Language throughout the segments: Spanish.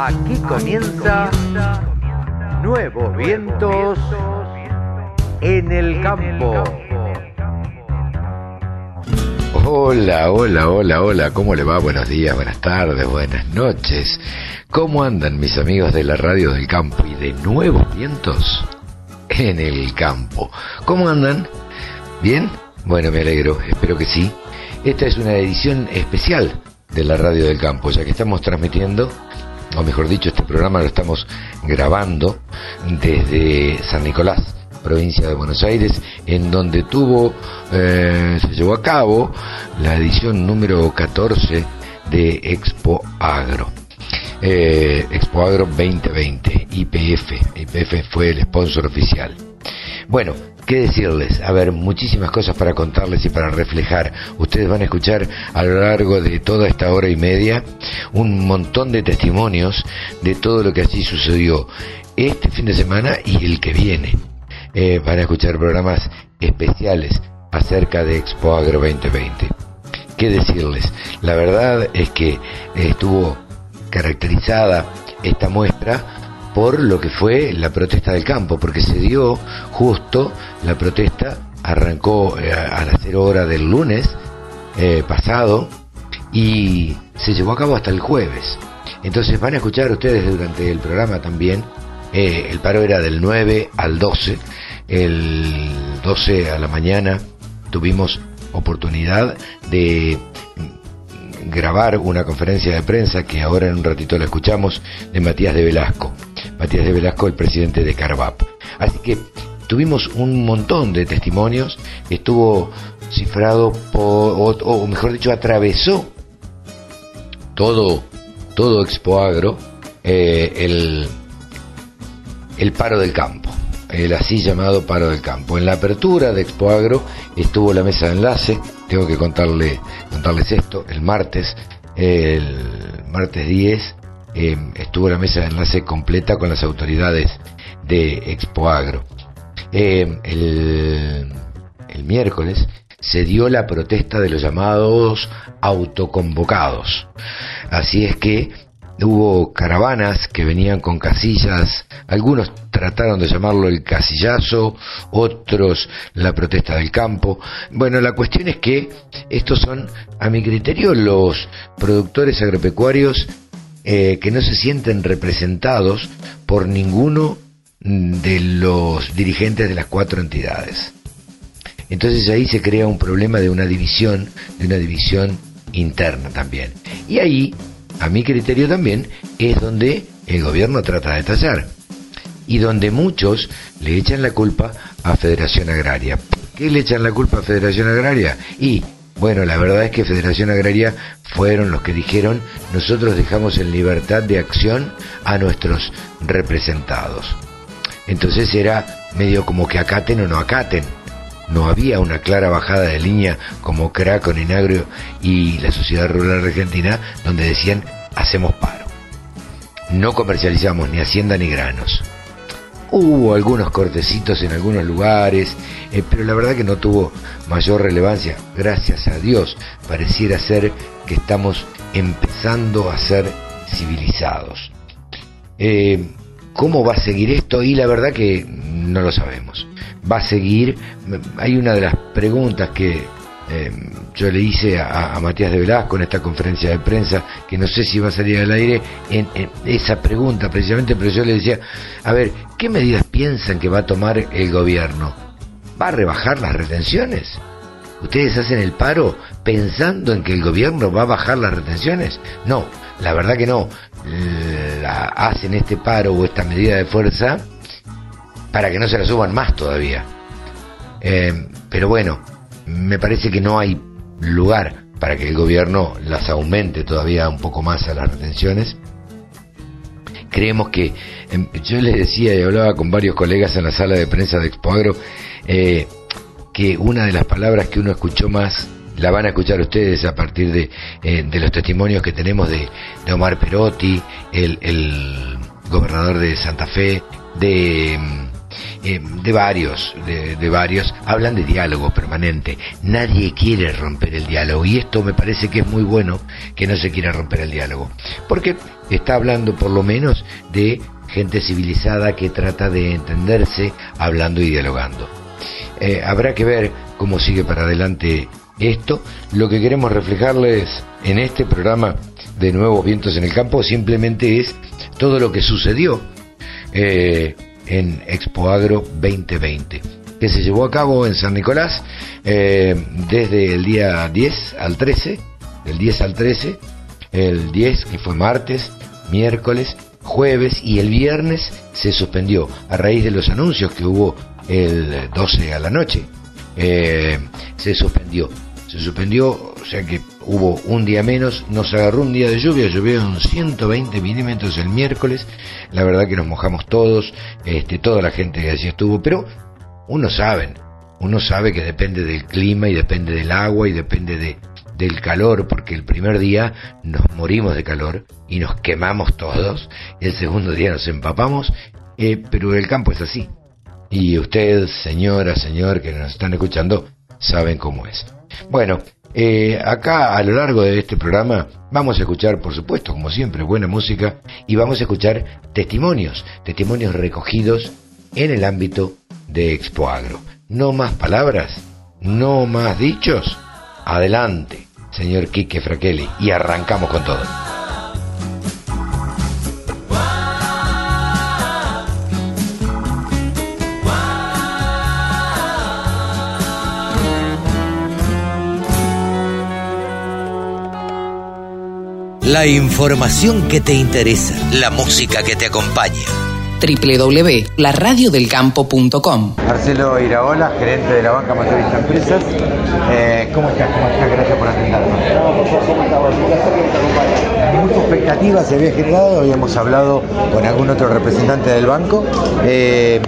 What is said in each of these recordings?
Aquí comienza Nuevos Vientos en el Campo. Hola, hola, hola, hola, ¿cómo le va? Buenos días, buenas tardes, buenas noches. ¿Cómo andan mis amigos de la radio del campo y de Nuevos Vientos en el campo? ¿Cómo andan? ¿Bien? Bueno, me alegro, espero que sí. Esta es una edición especial de la radio del campo, ya que estamos transmitiendo, o mejor dicho, este programa lo estamos grabando desde San Nicolás, provincia de Buenos Aires, en donde tuvo, eh, se llevó a cabo la edición número 14 de Expo Agro. Eh, Expo Agro 2020, IPF. IPF fue el sponsor oficial. Bueno, ¿qué decirles? A ver, muchísimas cosas para contarles y para reflejar. Ustedes van a escuchar a lo largo de toda esta hora y media un montón de testimonios de todo lo que así sucedió este fin de semana y el que viene. Eh, van a escuchar programas especiales acerca de Expo Agro 2020. ¿Qué decirles? La verdad es que estuvo caracterizada esta muestra por lo que fue la protesta del campo, porque se dio justo la protesta, arrancó eh, a las 0 horas del lunes eh, pasado y se llevó a cabo hasta el jueves. Entonces van a escuchar ustedes durante el programa también, eh, el paro era del 9 al 12, el 12 a la mañana tuvimos oportunidad de grabar una conferencia de prensa que ahora en un ratito la escuchamos de Matías de Velasco. Matías de Velasco, el presidente de Carvap. Así que tuvimos un montón de testimonios, estuvo cifrado por, o, mejor dicho, atravesó todo, todo Expo Agro, eh, el, el paro del campo el así llamado paro del campo. En la apertura de Expo Agro estuvo la mesa de enlace, tengo que contarle, contarles esto, el martes, el martes 10 eh, estuvo la mesa de enlace completa con las autoridades de Expo Agro. Eh, el, el miércoles se dio la protesta de los llamados autoconvocados. Así es que hubo caravanas que venían con casillas, algunos trataron de llamarlo el casillazo, otros la protesta del campo. Bueno, la cuestión es que estos son, a mi criterio, los productores agropecuarios eh, que no se sienten representados por ninguno de los dirigentes de las cuatro entidades. Entonces ahí se crea un problema de una división, de una división interna también. Y ahí a mi criterio también, es donde el gobierno trata de tallar y donde muchos le echan la culpa a Federación Agraria. ¿Por qué le echan la culpa a Federación Agraria? Y bueno, la verdad es que Federación Agraria fueron los que dijeron nosotros dejamos en libertad de acción a nuestros representados. Entonces era medio como que acaten o no acaten. No había una clara bajada de línea como Cracon, Inagrio y la Sociedad Rural Argentina, donde decían hacemos paro. No comercializamos ni hacienda ni granos. Hubo algunos cortecitos en algunos lugares, eh, pero la verdad que no tuvo mayor relevancia. Gracias a Dios, pareciera ser que estamos empezando a ser civilizados. Eh, ¿Cómo va a seguir esto? Y la verdad que no lo sabemos va a seguir. Hay una de las preguntas que eh, yo le hice a, Matías de Velasco en esta conferencia de prensa, que no sé si va a salir al aire, en, esa pregunta precisamente, pero yo le decía, a ver, ¿qué medidas piensan que va a tomar el gobierno? ¿Va a rebajar las retenciones? ¿Ustedes hacen el paro pensando en que el gobierno va a bajar las retenciones? No, la verdad que no. Hacen este paro o esta medida de fuerza para que no se la suban más todavía. Eh, pero bueno, me parece que no hay lugar para que el gobierno las aumente todavía un poco más a las retenciones. Creemos que, em, yo les decía y hablaba con varios colegas en la sala de prensa de Expoagro, eh, que una de las palabras que uno escuchó más, la van a escuchar ustedes a partir de, eh, de los testimonios que tenemos de, de Omar Perotti, el, el, gobernador de Santa Fe, de eh, de varios, de, varios, hablan de diálogo permanente. Nadie quiere romper el diálogo y esto me parece que es muy bueno que no se quiera romper el diálogo, porque está hablando por lo menos de gente civilizada que trata de entenderse hablando y dialogando. Eh, habrá que ver cómo sigue para adelante esto. Lo que queremos reflejarles en este programa de Nuevos Vientos en el Campo simplemente es todo lo que sucedió eh, en Expo Agro 2020, que se llevó a cabo en San Nicolás eh, desde el día 10 al 13, del 10 al 13, el 10 que fue martes, miércoles, jueves y el viernes se suspendió a raíz de los anuncios que hubo el 12 a la noche. Eh, se suspendió. Se suspendió, o sea que hubo un día menos, nos agarró un día de lluvia, llovieron 120 milímetros el miércoles, la verdad que nos mojamos todos, este, toda la gente que allí estuvo, pero uno sabe, uno sabe que depende del clima y depende del agua y depende de, del calor, porque el primer día nos morimos de calor y nos quemamos todos, el segundo día nos empapamos, eh, pero el campo es así. Y usted, señora, señor, que nos están escuchando, saben cómo es. Bueno, eh, acá a lo largo de este programa vamos a escuchar, por supuesto, como siempre, buena música y vamos a escuchar testimonios, testimonios recogidos en el ámbito de Expo Agro. No más palabras, no más dichos. Adelante, señor Quique Fraquelli, y arrancamos con todo. La información que te interesa, la música que te acompaña. www.laradiodelcampo.com Marcelo Iraola, gerente de la banca mayorista Empresas. Eh, ¿Cómo estás? ¿Cómo estás? Gracias por atendernos. Mucha expectativa se había generado, habíamos hablado con algún otro representante del banco. Eh,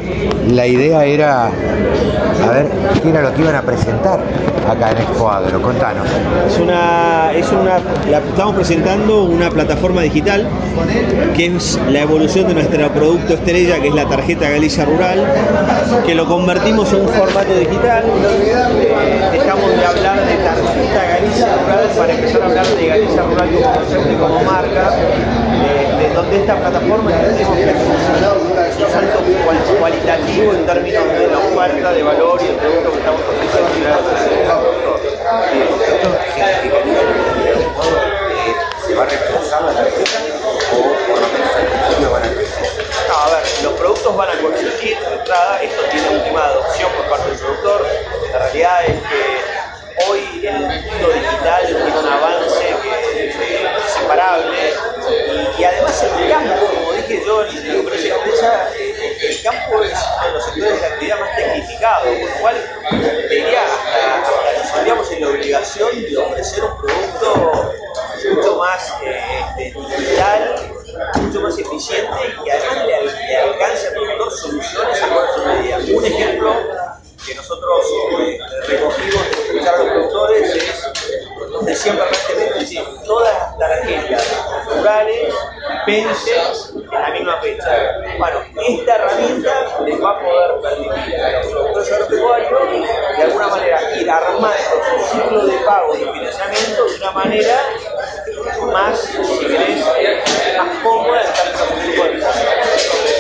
la idea era, a ver, qué era lo que iban a presentar acá en Expo Agro. Contanos. Es una, es una, la, estamos presentando una plataforma digital que es la evolución de nuestro producto estrella, que es la tarjeta Galicia Rural, que lo convertimos en un formato digital. Dejamos de hablar de tarjeta Galicia Rural para empezar a hablar de Galicia Rural como concepto y como marca, de, de donde esta plataforma que es un salto cualitativo en términos de la oferta, de valor y el producto que estamos ofreciendo ¿Se va a la o por lo van a a ver, los productos van a coexistir entrada, esto tiene última adopción por parte del productor. La realidad es que hoy el mundo digital tiene un avance que es inseparable y, además el campo, como dije yo en la prensa, el campo es uno de los sectores de la actividad más tecnificado, por lo cual diría hasta, hasta nos en la obligación de ofrecer un producto mucho más eh, digital, mucho más eficiente y además le, le alcance al productor soluciones a corto medida. Un ejemplo que nosotros eh, recogimos de escuchar a los productores es, nos decían permanentemente, todas las tarjetas rurales vencen en la misma fecha. Bueno, esta herramienta les va a poder permitir a los productores de alguna manera ir armando su ciclo de pago y financiamiento de una manera más, si querés, más cómoda en términos de tipo de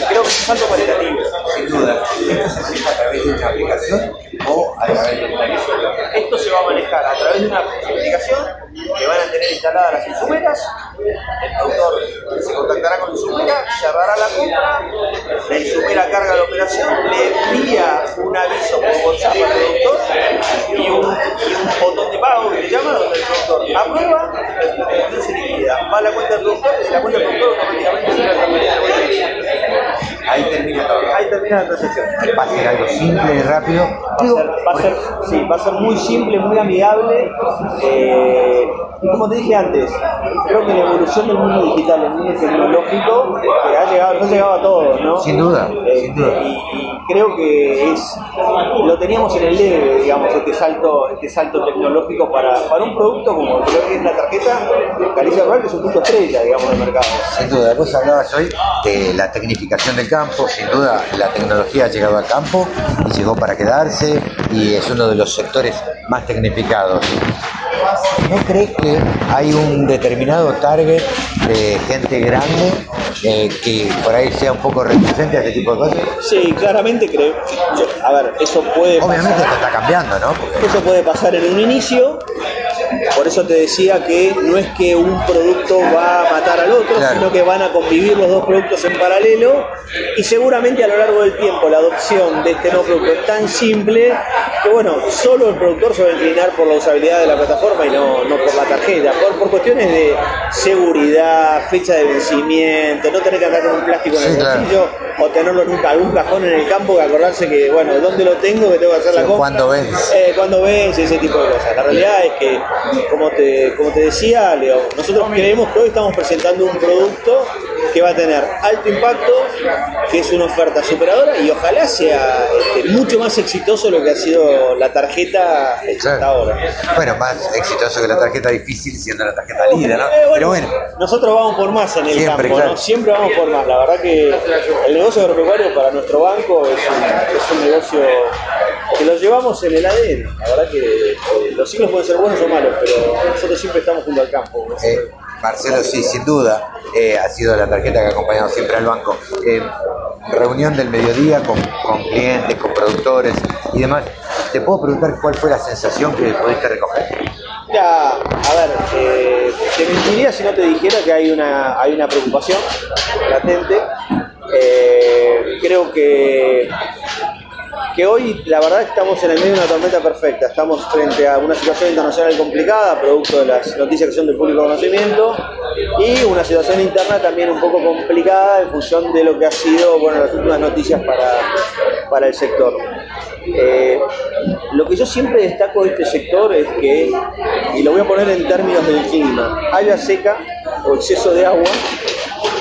Creo que es un salto cualitativo. Sin duda, ¿esto se maneja a través de una aplicación o a través de una Esto se va a manejar a través de una aplicación que van a tener instaladas las insumeras. El productor se contactará con la insumera, cerrará la compra, la insumera carga la operación, le envía un aviso por WhatsApp al productor y un, botón de pago que le llama donde el productor aprueba, operación se liquida. Va a la cuenta del productor y la cuenta del productor automáticamente se la cuenta Ahí termina todo. Ahí termina la transacción. Va a ser algo simple y rápido. Va a, ser, va, a ser, sí, va a ser muy simple, muy amigable. Eh, Y como te dije antes, creo que la evolución del mundo digital, el mundo tecnológico, este, ha llegado, no ha llegado a todos, ¿no? Sin duda, Eh, sin duda. Y, y creo que es lo teníamos en el debe, digamos, este salto, este salto tecnológico para, para un producto como creo que es la tarjeta, Caricia Rural, que es un punto estrella, digamos, del mercado. Sin duda, vos hablabas hoy de la tecnificación del campo, sin duda la tecnología ha llegado al campo y llegó para quedarse y es uno de los sectores más tecnificados. ¿No crees que hay un determinado target de gente grande eh, que por ahí sea un poco reticente a este tipo de cosas? Sí, claramente creo. yo- a ver, eso puede Obviamente pasar. esto está cambiando, ¿no? Porque Eso puede pasar en un inicio, por eso te decía que no es que un producto va a matar al otro, Claro. sino que van a convivir los dos productos en paralelo y seguramente a lo largo del tiempo la adopción de este nuevo producto es tan simple que bueno, solo el productor se va a inclinar por la usabilidad de la plataforma y no, no por la tarjeta, por, por cuestiones de seguridad, fecha de vencimiento, no tener que andar con un plástico en Sí, el claro. bolsillo o tenerlo en un, algún cajón en el campo que acordarse que bueno, ¿dónde lo tengo? Que tengo que hacer la compra. cuando ves Eh, cuando vence, ese tipo de cosas. La realidad es que, como te, como te decía, Leo, nosotros creemos que hoy estamos presentando un producto que va a tener alto impacto, que es una oferta superadora y ojalá sea este, mucho más exitoso lo que ha sido la tarjeta hasta Claro. ahora. Bueno, más exitoso que la tarjeta difícil siendo la tarjeta líder, ¿no? Eh, bueno, Pero bueno, nosotros vamos por más en el Siempre, campo, claro. ¿no? Siempre vamos por más. La verdad que el negocio agropecuario para nuestro banco es un, es un negocio que lo llevamos en el ADN. La verdad que eh, los ciclos pueden ser buenos o malos, pero nosotros siempre estamos junto al campo. Eh, Marcelo, sí, sin duda, eh, ha sido la tarjeta que ha acompañado siempre al banco. Eh, reunión del mediodía con, clientes, con productores y demás. ¿Te puedo preguntar cuál fue la sensación que pudiste recoger? Mira, a ver, eh, te mentiría si no te dijera que hay una, hay una preocupación latente. Eh, creo que, que hoy la verdad estamos en el medio de una tormenta perfecta. Estamos frente a una situación internacional complicada, producto de las noticias que son de público conocimiento, y una situación interna también un poco complicada en función de lo que ha sido bueno, las últimas noticias para, para el sector. Eh, lo que yo siempre destaco de este sector es que, y lo voy a poner en términos del clima, haya seca o exceso de agua,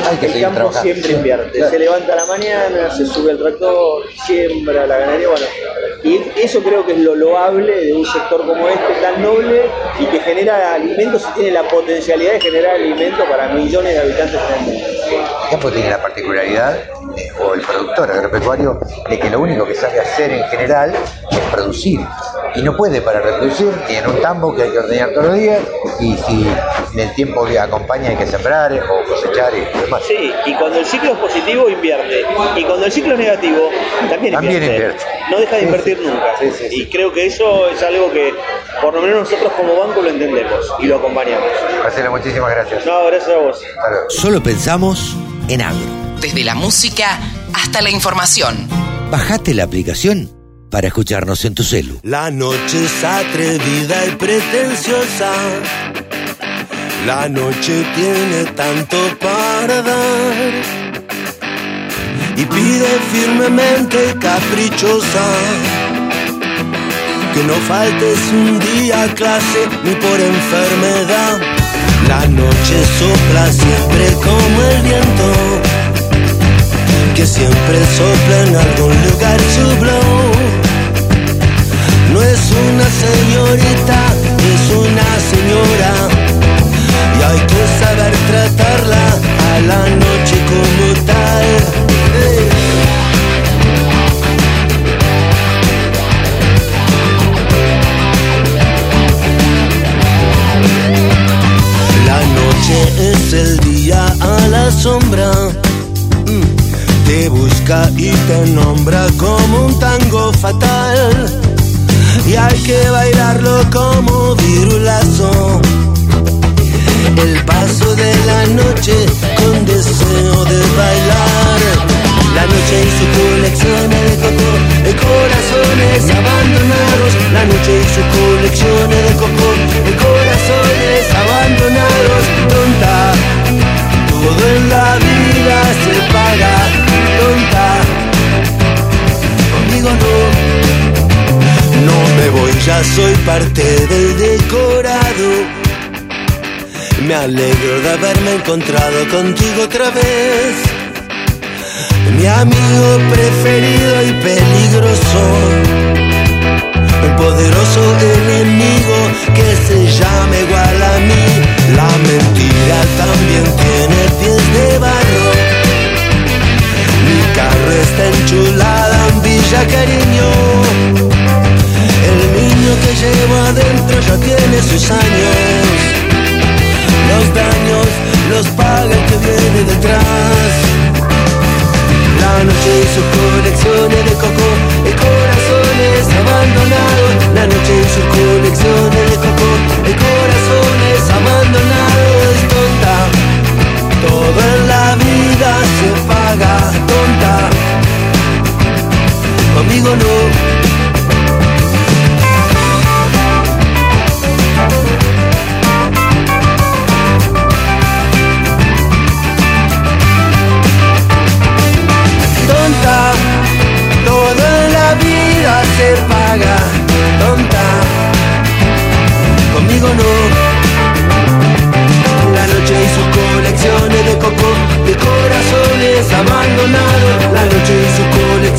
Hay que el campo trabajando. siempre invierte. Claro. Se levanta a la mañana, se sube el tractor, siembra la Y eso creo que es lo loable de un sector como este, tan noble y que genera alimentos y tiene la potencialidad de generar alimento para millones de habitantes en el mundo. Tiene la particularidad, eh, o el productor agropecuario, de que lo único que sabe hacer en general es producir. Y no puede para reproducir ni en un tambo que hay que ordeñar todos los días, y si en el tiempo que acompaña hay que sembrar o cosechar y demás. Sí, y cuando el ciclo es positivo invierte. Y cuando el ciclo es negativo, también, También invierte. invierte. No deja de Sí, invertir sí. nunca. Sí, sí, sí. Y creo que eso es algo que por lo menos nosotros como banco lo entendemos y lo acompañamos. Marcelo, muchísimas gracias. No, gracias a vos. Hasta luego. Solo pensamos en agro. Desde la música hasta la información. Bajate la aplicación para escucharnos en tu celu. La noche es atrevida y pretenciosa. La noche tiene tanto para dar. Y pide firmemente y caprichosa. Que no faltes un día a clase ni por enfermedad. La noche sopla siempre como el viento. Que siempre sopla en algún lugar su blow. No es una señorita, es una señora. Y hay que saber tratarla a la noche como tal. La noche es el día a la sombra. Te busca y te nombra como un tango fatal. Y hay que bailarlo como virulazo. El paso de la noche con deseo de bailar. La noche y su colección de coco, de corazones abandonados. La noche y su colección de coco, de corazones abandonados. Tonta, todo en la vida se paga. Conmigo no. No me voy, ya soy parte del decorado. Me alegro de haberme encontrado contigo otra vez. Mi amigo preferido y peligroso. El poderoso enemigo que se llama igual a mí. La mentira también tiene pies de barro. Mi carro está enchulada en Villa Cariño. El niño que llevo adentro ya tiene sus años. Los daños los paga el que viene detrás. La noche y sus colecciones de coco y corazones abandonados. La noche y sus colecciones de coco y corazones abandonados. Tonta, todo en la vida se paga. Tonta, conmigo no. se paga, tonta, conmigo no. La noche y sus colecciones de coco, de corazones abandonados. La noche y sus colecciones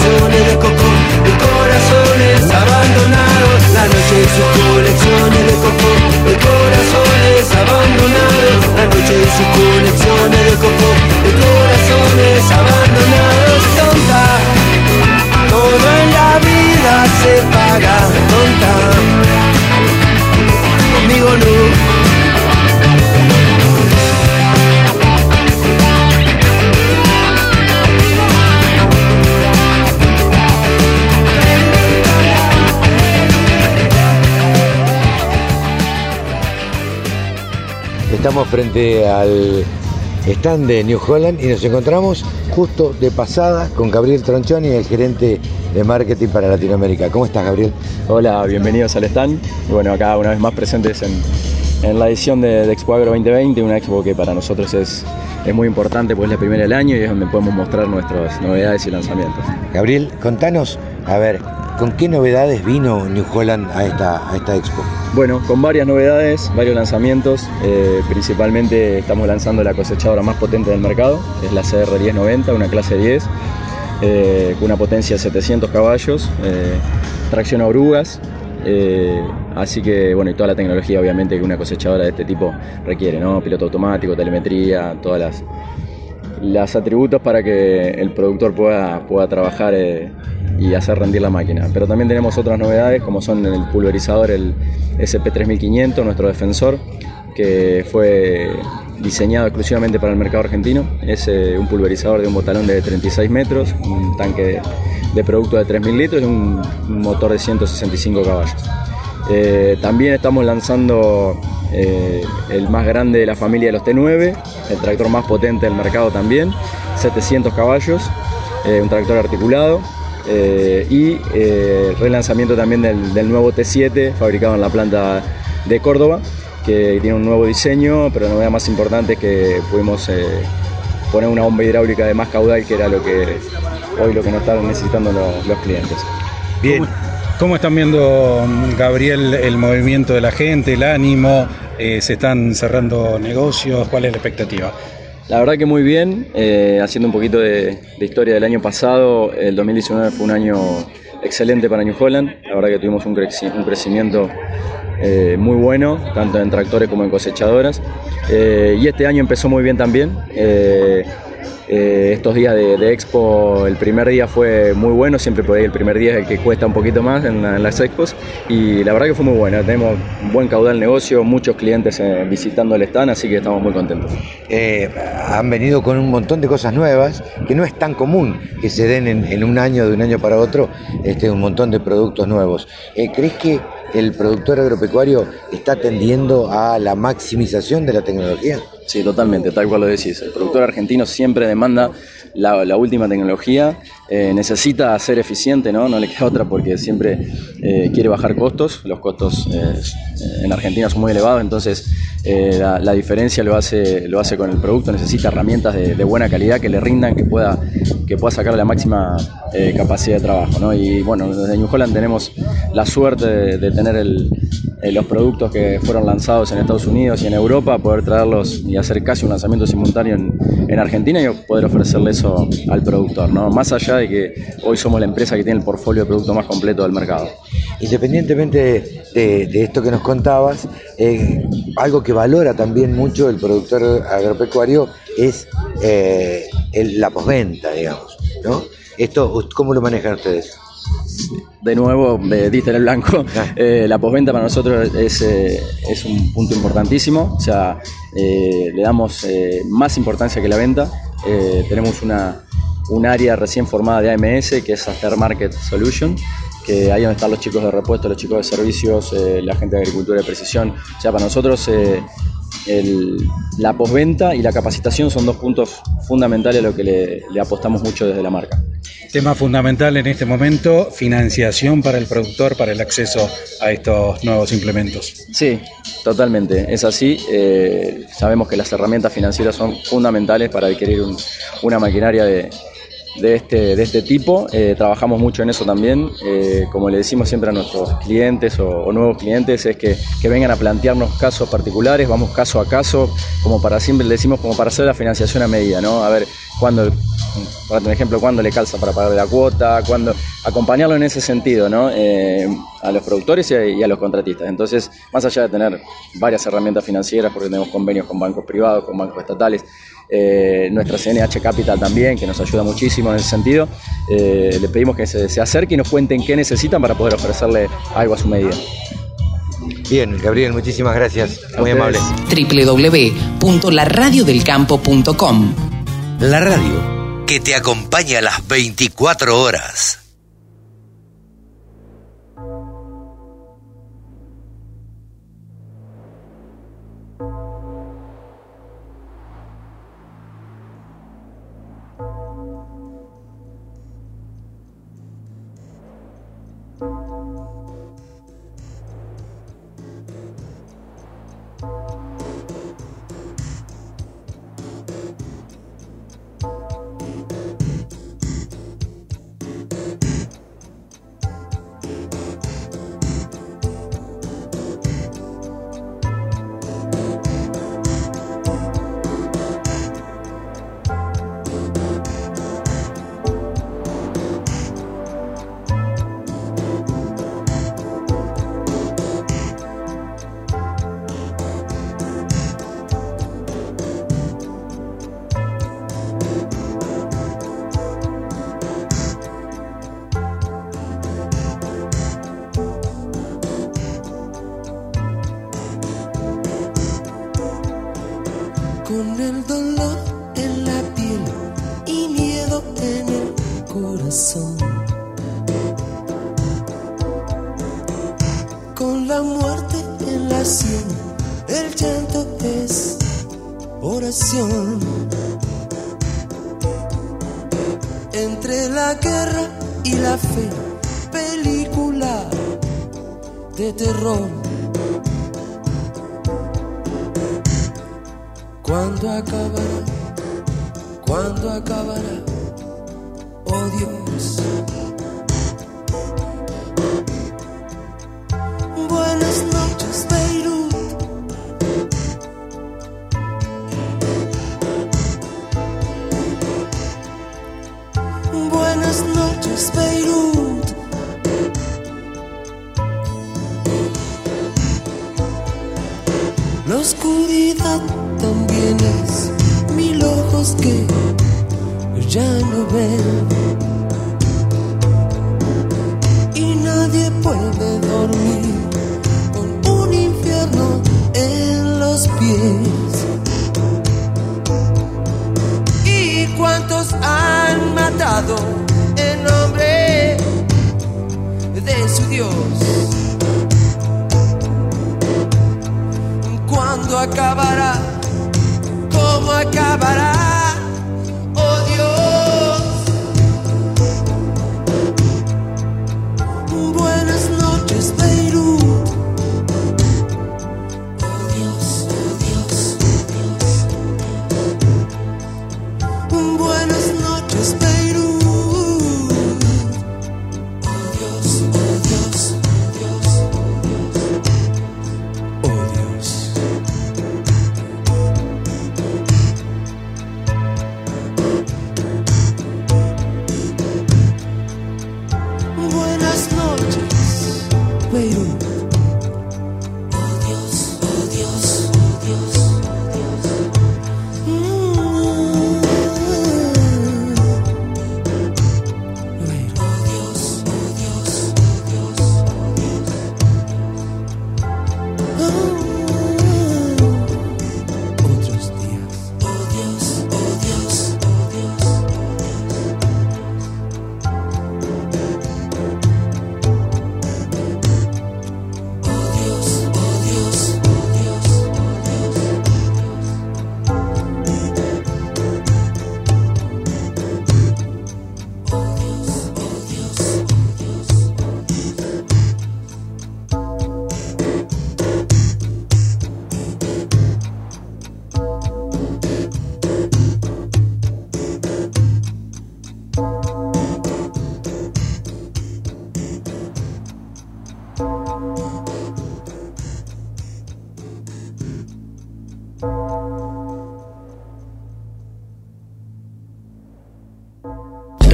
frente al stand de New Holland y nos encontramos justo de pasada con Gabriel Tronchoni, el gerente de marketing para Latinoamérica. ¿Cómo estás, Gabriel? Hola, bienvenidos al stand. Bueno, acá una vez más presentes en, en la edición de, de, Expo Agro 2020, una expo que para nosotros es, es muy importante, pues es la primera del año y es donde podemos mostrar nuestras novedades y lanzamientos. Gabriel, contanos, a ver, ¿Con qué novedades vino New Holland a esta, a esta expo? Bueno, con varias novedades, varios lanzamientos. Eh, principalmente estamos lanzando la cosechadora más potente del mercado, es la CR 1090, una clase 10, eh, con una potencia de 700 caballos, eh, tracción a orugas. así que, bueno, y toda la tecnología obviamente que una cosechadora de este tipo requiere, ¿no? Piloto automático, telemetría, todas las, las atributos para que el productor pueda, pueda trabajar y hacer rendir la máquina. Pero también tenemos otras novedades como son el pulverizador, el SP3500, nuestro defensor, que fue diseñado exclusivamente para el mercado argentino. Es eh, un pulverizador de un botalón de 36 metros, un tanque de, producto de 3.000 litros y un, motor de 165 caballos. Eh, también estamos lanzando eh, el más grande de la familia de los T9, el tractor más potente del mercado también, 700 caballos, un tractor articulado, eh, y eh, relanzamiento también del, nuevo T7 fabricado en la planta de Córdoba, que tiene un nuevo diseño, pero la novedad más importante es que pudimos eh, poner una bomba hidráulica de más caudal, que era lo que hoy lo que nos están necesitando los, clientes. Bien. ¿Cómo, están viendo, Gabriel, el movimiento de la gente, el ánimo? ¿Se están cerrando negocios? ¿Cuál es la expectativa? La verdad que muy bien, eh, haciendo un poquito de, historia del año pasado, el 2019 fue un año excelente para New Holland, la verdad que tuvimos un, crecimiento eh, muy bueno, tanto en tractores como en cosechadoras, eh, y este año empezó muy bien también. Eh, estos días de, expo, el primer día fue muy bueno, siempre por ahí el primer día es el que cuesta un poquito más en, las expos y la verdad que fue muy bueno, tenemos un buen caudal negocio, muchos clientes eh, visitando el stand, así que estamos muy contentos. Eh, han venido con un montón de cosas nuevas, que no es tan común que se den en, un año, de un año para otro, este, un montón de productos nuevos. ¿Crees que el productor agropecuario está tendiendo a la maximización de la tecnología? Sí, totalmente, tal cual lo decís. El productor argentino siempre demanda la, última tecnología. Eh, necesita ser eficiente, ¿no? No le queda otra porque siempre eh, quiere bajar costos. Los costos eh, en Argentina son muy elevados, entonces la, diferencia lo hace, lo hace con el producto. Necesita herramientas de, buena calidad que le rindan, que pueda, que pueda sacar la máxima capacidad de trabajo, ¿no? Y bueno, desde New Holland tenemos la suerte de tener el, eh, los productos que fueron lanzados en Estados Unidos y en Europa, poder traerlos y hacer casi un lanzamiento simultáneo en, Argentina y poder ofrecerle eso al productor, ¿no? Más allá de que hoy somos la empresa que tiene el portfolio de producto más completo del mercado. Independientemente de, esto que nos contabas, eh, algo que valora también mucho el productor agropecuario es eh, la posventa, digamos, ¿no? Esto, ¿cómo lo manejan ustedes? de nuevo, me diste en el blanco. Eh, la posventa para nosotros es, eh, es, un punto importantísimo. O sea, eh, le damos más importancia que la venta. tenemos una, un área recién formada de AMS, que es Aftermarket Solution, que ahí donde están los chicos de repuesto, los chicos de servicios, la gente de agricultura de precisión. O sea, para nosotros la posventa y la capacitación son dos puntos fundamentales a lo que le apostamos mucho desde la marca. Tema fundamental en este momento, financiación para el productor para el acceso a estos nuevos implementos. Sí, totalmente, es así. Eh, sabemos que las herramientas financieras son fundamentales para adquirir una maquinaria de, de este, de este tipo. Eh, trabajamos mucho en eso también. Eh, como le decimos siempre a nuestros clientes o, nuevos clientes, es que, vengan a plantearnos casos particulares, vamos caso a caso, como para siempre le decimos, como para hacer la financiación a medida, ¿no? A ver, cuándo, por ejemplo, cuándo le calza para pagar la cuota, cuándo, acompañarlo en ese sentido, ¿no? Eh, a los productores y a, los contratistas. Entonces, más allá de tener varias herramientas financieras, porque tenemos convenios con bancos privados, con bancos estatales, eh, nuestra CNH Capital también, que nos ayuda muchísimo en ese sentido. Eh, le pedimos que se, se acerque y nos cuenten qué necesitan para poder ofrecerle algo a su medida. Bien, Gabriel, muchísimas gracias. Muy amable. www.laradiodelcampo.com La radio que te acompaña a las 24 horas. Dios. ¿Cuándo acabará? ¿Cómo acabará?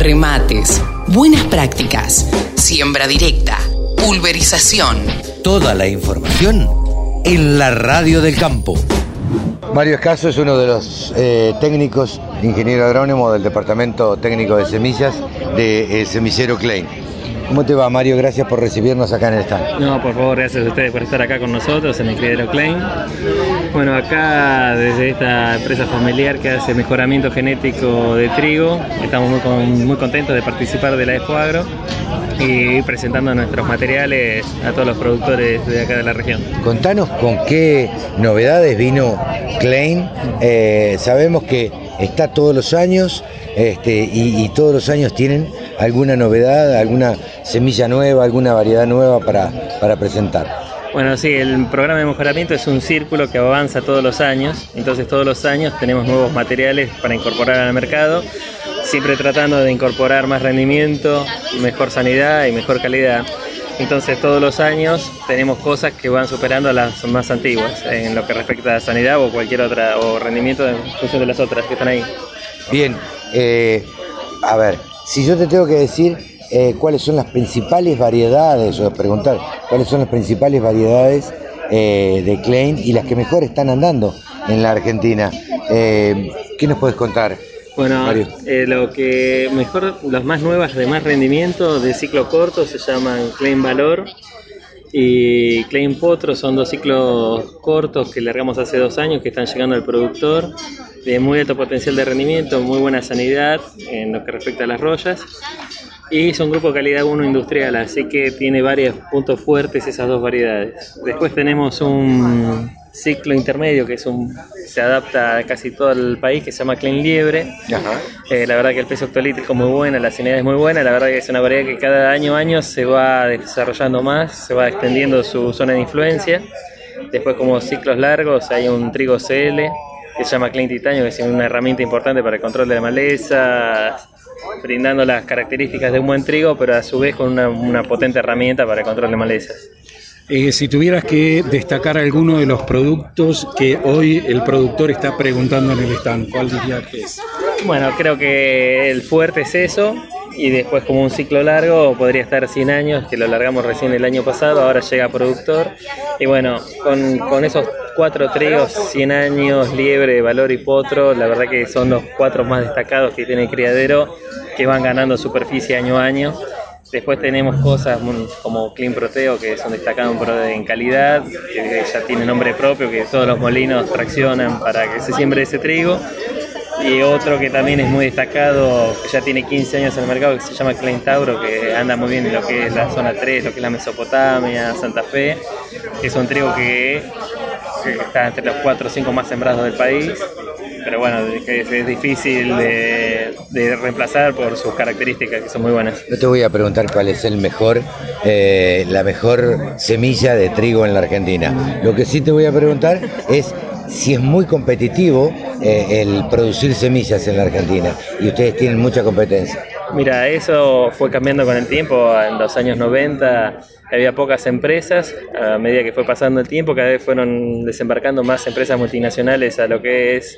Remates, buenas prácticas, siembra directa, pulverización. Toda la información en la radio del campo. Mario Escaso es uno de los eh, técnicos, ingeniero agrónomo del Departamento Técnico de Semillas de eh, Semillero Klein. ¿Cómo te va, Mario? Gracias por recibirnos acá en el stand. No, por favor, gracias a ustedes por estar acá con nosotros en el criadero Klein. Bueno, acá desde esta empresa familiar que hace mejoramiento genético de trigo, estamos muy, con- muy contentos de participar de la Expo Agro y presentando nuestros materiales a todos los productores de acá de la región. Contanos con qué novedades vino Klein. Eh, sabemos que está todos los años este, y, y todos los años tienen alguna novedad, alguna semilla nueva, alguna variedad nueva para, para presentar. Bueno, sí, el programa de mejoramiento es un círculo que avanza todos los años, entonces todos los años tenemos nuevos materiales para incorporar al mercado, siempre tratando de incorporar más rendimiento, mejor sanidad y mejor calidad. Entonces todos los años tenemos cosas que van superando a las más antiguas en lo que respecta a sanidad o cualquier otra o rendimiento en función de las otras que están ahí. Bien, eh, a ver, si yo te tengo que decir eh, cuáles son las principales variedades, o preguntar cuáles son las principales variedades eh, de Klein y las que mejor están andando en la Argentina, eh, ¿qué nos puedes contar? Bueno, lo que mejor, las más nuevas de más rendimiento de ciclo corto se llaman Klein Valor y Klein Potro, son dos ciclos cortos que largamos hace dos años que están llegando al productor, de muy alto potencial de rendimiento, muy buena sanidad en lo que respecta a las rollas y son grupo calidad 1 industrial, así que tiene varios puntos fuertes esas dos variedades. Después tenemos un ciclo intermedio que es un se adapta a casi todo el país que se llama Klein Liebre. Eh, la verdad que el peso octolítrico es muy buena, la sanidad es muy buena, la verdad que es una variedad que cada año a año se va desarrollando más, se va extendiendo su zona de influencia. Después como ciclos largos hay un trigo CL que se llama Klein Titanio, que es una herramienta importante para el control de la maleza, brindando las características de un buen trigo, pero a su vez con una, una potente herramienta para el control de malezas. Eh, si tuvieras que destacar alguno de los productos que hoy el productor está preguntando en el stand, ¿cuál dirías que es? Bueno, creo que el fuerte es eso, y después como un ciclo largo podría estar 100 años, que lo largamos recién el año pasado, ahora llega productor, y bueno, con, con esos cuatro trigos, 100 años, liebre, valor y potro, la verdad que son los cuatro más destacados que tiene el criadero, que van ganando superficie año a año. Después tenemos cosas como Clean Proteo, que son destacados en calidad, que ya tiene nombre propio, que todos los molinos traccionan para que se siembre ese trigo. Y otro que también es muy destacado, que ya tiene 15 años en el mercado, que se llama Klein Tauro, que anda muy bien en lo que es la zona 3, lo que es la Mesopotamia, Santa Fe, es un trigo que, está entre los 4 o 5 más sembrados del país, pero bueno, es, es difícil de, de reemplazar por sus características, que son muy buenas. No te voy a preguntar cuál es el mejor, eh, la mejor semilla de trigo en la Argentina. Lo que sí te voy a preguntar es si es muy competitivo eh, el producir semillas en la Argentina y ustedes tienen mucha competencia. Mira, eso fue cambiando con el tiempo. En los años 90 había pocas empresas. A medida que fue pasando el tiempo, cada vez fueron desembarcando más empresas multinacionales a lo que es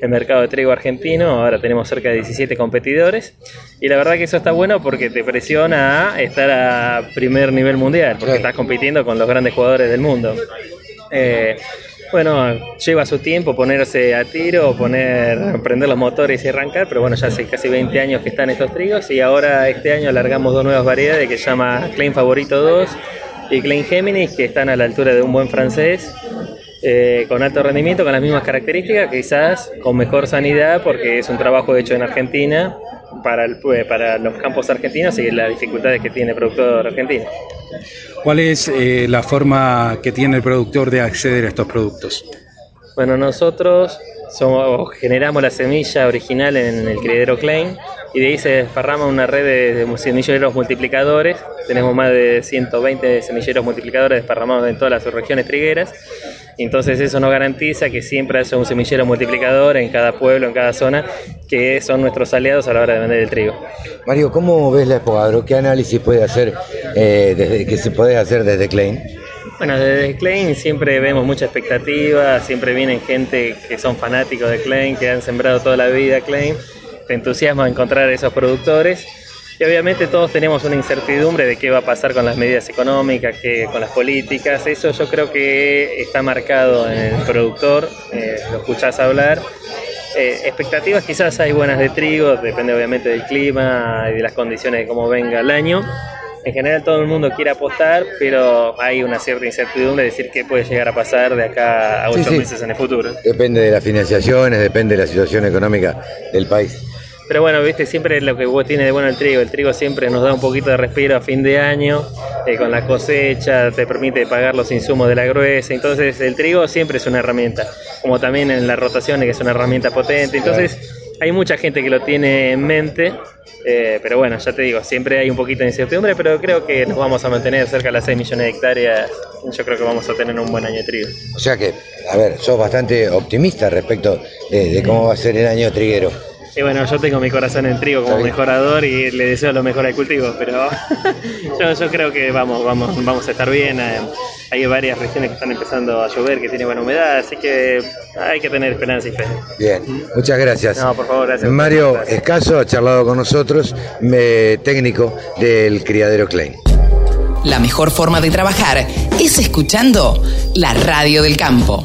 el mercado de trigo argentino. Ahora tenemos cerca de 17 competidores. Y la verdad que eso está bueno porque te presiona a estar a primer nivel mundial, porque estás compitiendo con los grandes jugadores del mundo. Eh, bueno, lleva su tiempo ponerse a tiro, poner, prender los motores y arrancar, pero bueno, ya hace casi 20 años que están estos trigos y ahora este año alargamos dos nuevas variedades que se llama Klein Favorito 2 y Klein Géminis, que están a la altura de un buen francés, eh, con alto rendimiento, con las mismas características, quizás con mejor sanidad, porque es un trabajo hecho en Argentina para, el, para los campos argentinos y las dificultades que tiene el productor argentino. ¿Cuál es eh, la forma que tiene el productor de acceder a estos productos? Bueno, nosotros somos, generamos la semilla original en el criadero Klein y de ahí se desparrama una red de, de semilleros multiplicadores. Tenemos más de 120 semilleros multiplicadores desparramados en todas las regiones trigueras. Entonces eso nos garantiza que siempre haya un semillero multiplicador en cada pueblo, en cada zona, que son nuestros aliados a la hora de vender el trigo. Mario, ¿cómo ves la Expo ¿Qué análisis puede hacer eh, desde, que se puede hacer desde Klein? Bueno, desde Klein siempre vemos mucha expectativa, siempre vienen gente que son fanáticos de Klein, que han sembrado toda la vida Klein. te entusiasma encontrar esos productores. Y obviamente todos tenemos una incertidumbre de qué va a pasar con las medidas económicas, que, con las políticas. Eso yo creo que está marcado en el productor, eh, lo escuchás hablar. Eh, expectativas quizás hay buenas de trigo, depende obviamente del clima y de las condiciones de cómo venga el año. En general todo el mundo quiere apostar, pero hay una cierta incertidumbre de decir qué puede llegar a pasar de acá a Sí, ocho sí. meses en el futuro. Depende de las financiaciones, depende de la situación económica del país. Pero bueno, viste, siempre lo que tiene de bueno el trigo. El trigo siempre nos da un poquito de respiro a fin de año, eh, con la cosecha, te permite pagar los insumos de la gruesa. Entonces, el trigo siempre es una herramienta, como también en las rotaciones, que es una herramienta potente. Entonces, hay mucha gente que lo tiene en mente, eh, pero bueno, ya te digo, siempre hay un poquito de incertidumbre, pero creo que nos vamos a mantener cerca de las 6 millones de hectáreas. Yo creo que vamos a tener un buen año de trigo. O sea que, a ver, sos bastante optimista respecto de, de cómo va a ser el año triguero. Y bueno, yo tengo mi corazón en trigo como mejorador y le deseo lo mejor al cultivo, pero yo, yo creo que vamos, vamos, vamos a estar bien. Hay varias regiones que están empezando a llover, que tiene buena humedad, así que hay que tener esperanza y fe. Bien, muchas gracias. No, por favor, gracias. Mario Gracias. Escaso ha charlado con nosotros, me- técnico del criadero Klein. La mejor forma de trabajar es escuchando la radio del campo.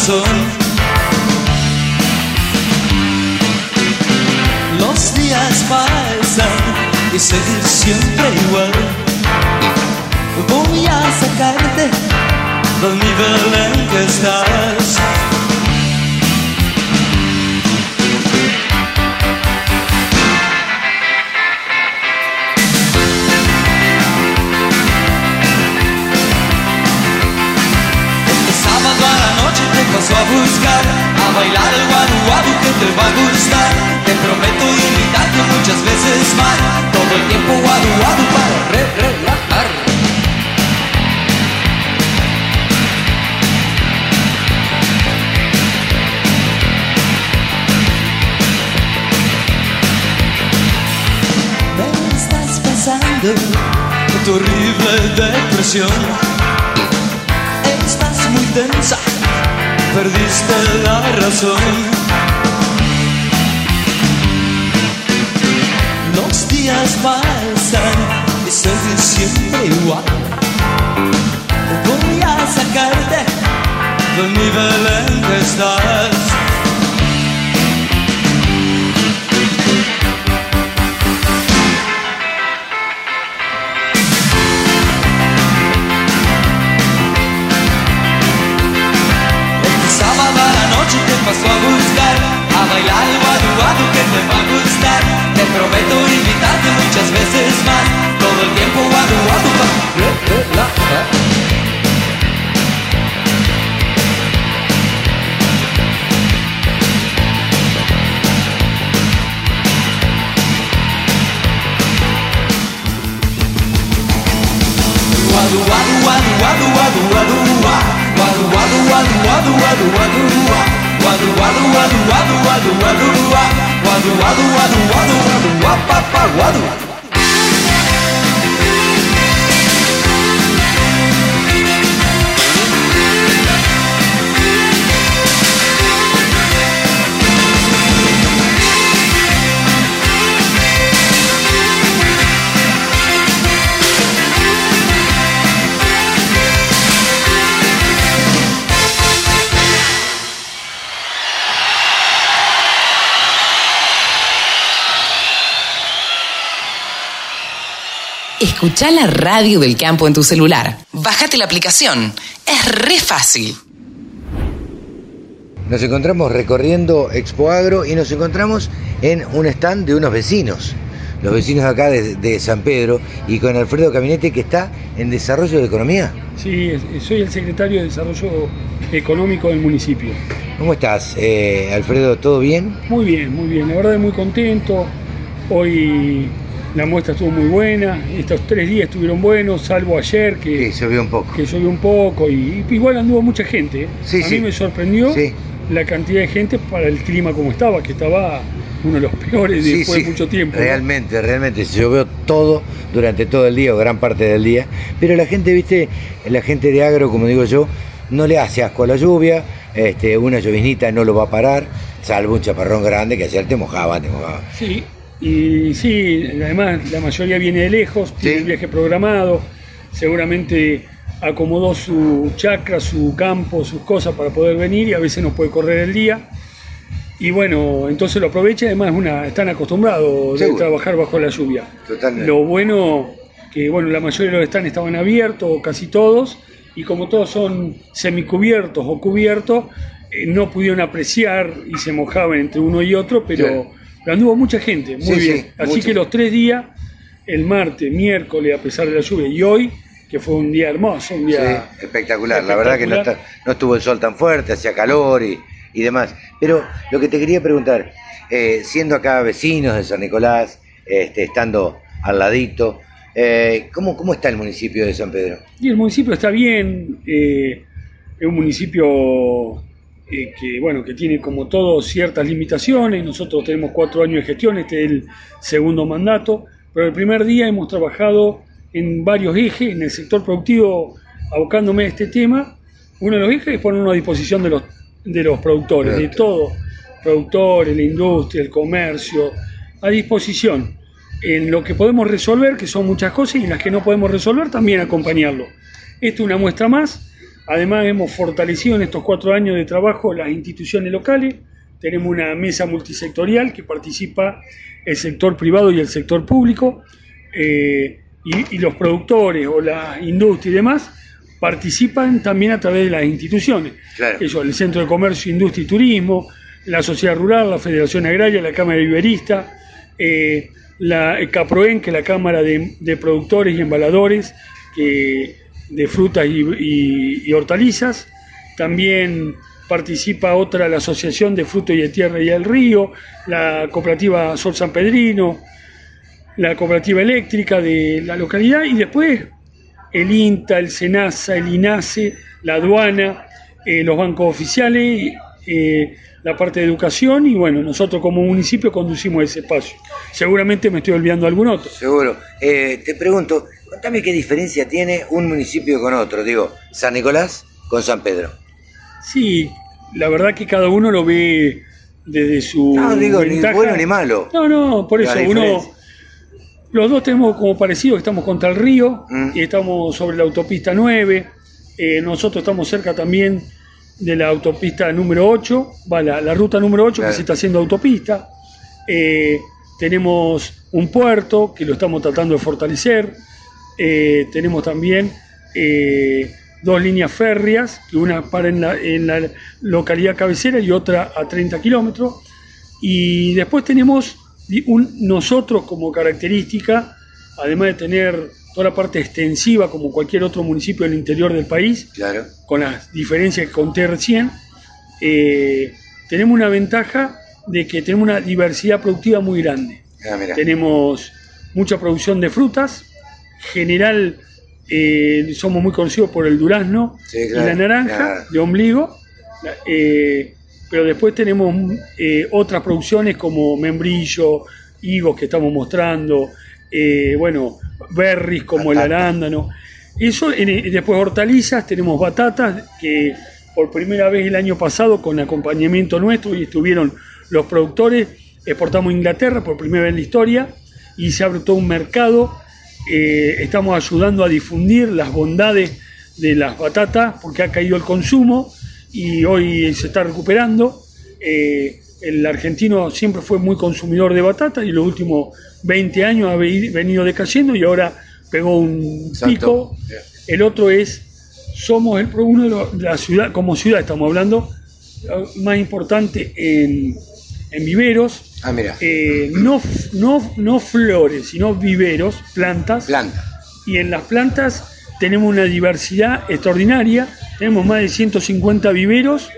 La razón. Los días pasan y seguir siempre igual. Voy a sacarte del nivel en que estás. Todo el tiempo guadu guadu para re relajar Me estás pasando tu horrible depresión Estás muy tensa, perdiste la razón. Días pasan y sigues siempre igual. Voy a sacarte del nivel en que estás. Este sábado a la noche te paso a buscar A bailar el guadu que te va a gustar Te prometo muchas veces más Escucha la radio del campo en tu celular. Bájate la aplicación. Es re fácil. Nos encontramos recorriendo Expo Agro y nos encontramos en un stand de unos vecinos, los vecinos de acá de, de San Pedro, y con Alfredo Caminete que está en desarrollo de economía. Sí, es- soy el secretario de Desarrollo Económico del municipio. ¿Cómo estás, eh, Alfredo? ¿Todo bien? Muy bien, muy bien. La verdad muy contento. Hoy la muestra estuvo muy buena. Estos tres días estuvieron buenos, salvo ayer que, llovió un poco. Que llovió un poco y, igual anduvo mucha gente. ¿eh? Sí, A mí me sorprendió la cantidad de gente para el clima como estaba, que estaba uno de los peores Sí, después sí, de mucho tiempo. ¿no? Realmente, realmente, se llovió todo durante todo el día o gran parte del día, pero la gente, viste, la gente de agro, como digo yo, no le hace asco a la lluvia, este, una llovinita no lo va a parar, salvo un chaparrón grande que ayer te mojaba, te mojaba. Sí, y sí, además la mayoría viene de lejos, tiene el viaje programado, seguramente acomodó su chacra, su campo, sus cosas para poder venir y a veces no puede correr el día. Y bueno, entonces lo aprovecha, además una, están acostumbrados de Seguro. trabajar bajo la lluvia. Totalmente. Lo bueno que bueno, la mayoría de los stands estaban abiertos, casi todos, y como todos son semicubiertos o cubiertos, eh, no pudieron apreciar y se mojaban entre uno y otro, pero, Claro. Anduvo mucha gente, muy Sí, bien. sí, Así mucho. que los tres días, el martes, miércoles, a pesar de la lluvia, y hoy, que fue un día hermoso, un día Sí, espectacular. La verdad que no, Espectacular. está- no estuvo el sol tan fuerte, hacía calor y, y demás. Pero lo que te quería preguntar, eh, siendo acá vecinos de San Nicolás, este, estando al ladito, eh, ¿cómo, ¿cómo está el municipio de San Pedro? Y el municipio está bien, eh, es un municipio eh, que, bueno, que tiene como todo ciertas limitaciones. Nosotros tenemos cuatro años de gestión, este es el segundo mandato, pero el primer día hemos trabajado en varios ejes, en el sector productivo, abocándome a este tema. Uno de los ejes es ponernos a disposición de los, de los productores, de todo, productores, la industria, el comercio, a disposición en lo que podemos resolver, que son muchas cosas, y en las que no podemos resolver, también acompañarlo. Esto es una muestra más. Además, hemos fortalecido en estos cuatro años de trabajo las instituciones locales. Tenemos una mesa multisectorial que participa el sector privado y el sector público. eh, y, y los productores o la industria y demás participan también a través de las instituciones. Claro. Eso, el Centro de Comercio, Industria y Turismo, la Sociedad Rural, la Federación Agraria, la Cámara de Viveristas, eh, la CAPROEN, que es la Cámara de, de Productores y Embaladores que, de Frutas y, Hortalizas. También participa otra, la Asociación de Frutos y de Tierra y el Río, la Cooperativa Sol San Pedrino, la Cooperativa Eléctrica de la localidad y después el INTA, el SENASA, el INASE, la aduana, eh, los bancos oficiales, eh, la parte de educación y bueno, nosotros como municipio conducimos ese espacio. Seguramente me estoy olvidando algún otro. Seguro. Eh, te pregunto, contame qué diferencia tiene un municipio con otro. Digo, San Nicolás con San Pedro. Sí, la verdad que cada uno lo ve desde su No digo ni ventaja. bueno ni malo. No, no, por eso uno los dos tenemos como parecido estamos contra el río Mm. y estamos sobre la autopista 9. Eh, nosotros estamos cerca también de la autopista número 8, va la, la ruta número 8 Claro. que se está haciendo autopista. Eh, tenemos un puerto que lo estamos tratando de fortalecer. Eh, tenemos también eh, dos líneas férreas, que una para en la, en la localidad cabecera y otra a 30 kilómetros. Y después tenemos un- nosotros como característica, además de tener toda la parte extensiva como cualquier otro municipio del interior del país, Claro. con las diferencias que conté recién, eh, tenemos una ventaja de que tenemos una diversidad productiva muy grande. Ah. Tenemos mucha producción de frutas, general eh, somos muy conocidos por el durazno Sí, claro, y la naranja claro. de ombligo, eh, pero después tenemos eh, otras producciones como membrillo, higos que estamos mostrando, bueno, berries como el arándano. Eso, en- después hortalizas, tenemos batatas que por primera vez el año pasado con acompañamiento nuestro y estuvieron los productores, exportamos a Inglaterra por primera vez en la historia y se abre todo un mercado. Eh, estamos ayudando a difundir las bondades de las batatas porque ha caído el consumo y hoy se está recuperando. Eh, el argentino siempre fue muy consumidor de batata y los últimos 20 años ha ve- venido decayendo y ahora pegó un pico. El otro es, somos el, uno de la ciudad, como ciudad estamos hablando, más importante en, en viveros. Ah, mira. Eh, no, no, no flores, sino viveros, plantas. Plantas. Y en las plantas tenemos una diversidad extraordinaria, tenemos más de 150 viveros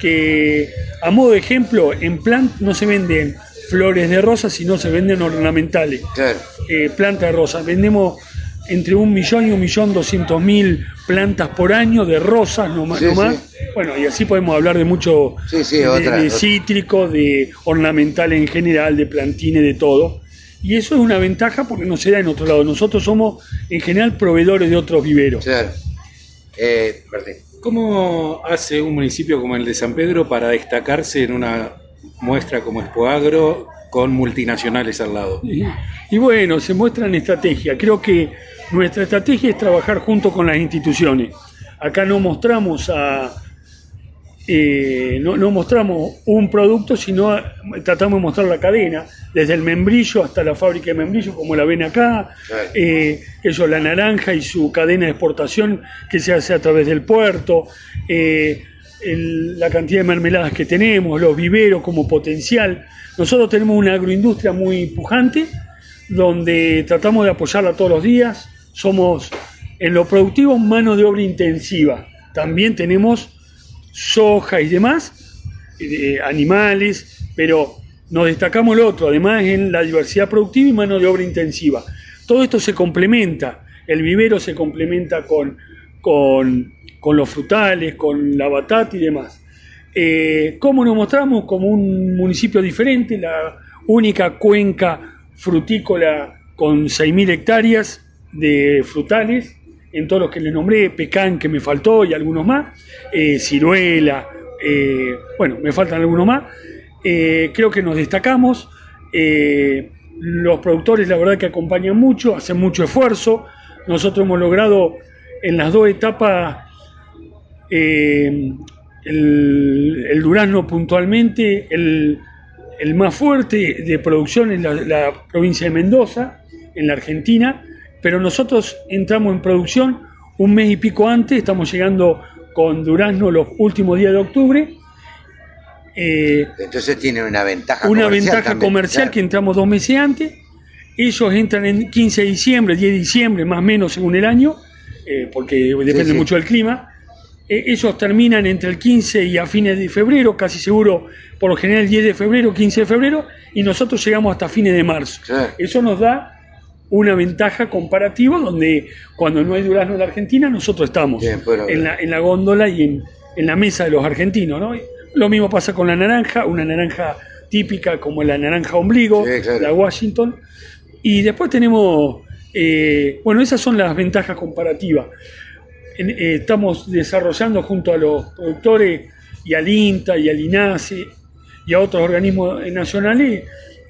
que a modo de ejemplo en plant no se venden flores de rosas, sino se venden ornamentales. Eh, plantas de rosas. Vendemos entre un millón y un millón doscientos mil plantas por año de rosas, no más. Sí, no más. sí. Bueno, y así podemos hablar de mucho sí, de, otra- de otra. cítricos, de ornamentales en general, de plantines, de todo. Y eso es una ventaja porque no se da en otro lado. Nosotros somos en general proveedores de otros viveros. Eh, Martín. ¿Cómo hace un municipio como el de San Pedro para destacarse en una muestra como Expo Agro con multinacionales al lado? Y, y bueno, se muestran estrategia. Creo que nuestra estrategia es trabajar junto con las instituciones. Acá no mostramos a eh, no, no mostramos un producto, sino tratamos de mostrar la cadena, desde el membrillo hasta la fábrica de membrillo, como la ven acá, eh, eso, la naranja y su cadena de exportación que se hace a través del puerto, eh, el- la cantidad de mermeladas que tenemos, los viveros como potencial. Nosotros tenemos una agroindustria muy pujante, donde tratamos de apoyarla todos los días. Somos en lo productivo mano de obra intensiva. También tenemos soja y demás, eh, animales, pero nos destacamos lo otro, además en la diversidad productiva y mano de obra intensiva. Todo esto se complementa, el vivero se complementa con, con, con los frutales, con la batata y demás. Eh, ¿Cómo nos mostramos? Como un municipio diferente, la única cuenca frutícola con 6.000 hectáreas de frutales, en todos los que les nombré, pecan que me faltó y algunos más, eh, ciruela, eh, bueno, me faltan algunos más. Eh, creo que nos destacamos. los productores, la verdad, que acompañan mucho, hacen mucho esfuerzo. Nosotros hemos logrado en las dos etapas el, durazno puntualmente, el, el más fuerte de producción en la provincia de Mendoza, en la Argentina, pero nosotros entramos en producción un mes y pico antes, estamos llegando con durazno los últimos días de octubre. Eh, Entonces tiene una ventaja una comercial ventaja también, comercial claro. que entramos dos meses antes. Ellos entran en 15 de diciembre, 10 de diciembre, más o menos según el año, eh, porque depende sí. mucho del clima. Eh, ellos terminan entre el 15 y a fines de febrero, casi seguro, por lo general 10 de febrero, 15 de febrero, y nosotros llegamos hasta fines de marzo. Eso nos da una ventaja comparativa donde cuando no hay durazno en la Argentina, nosotros estamos bueno, en, la, en la góndola y en, en la mesa de los argentinos. ¿no? Lo mismo pasa con la naranja, una naranja típica como la naranja ombligo, la Washington. Y después tenemos, eh, bueno, esas son las ventajas comparativas. En- eh, estamos desarrollando junto a los productores y al INTA y al INASE y a otros organismos nacionales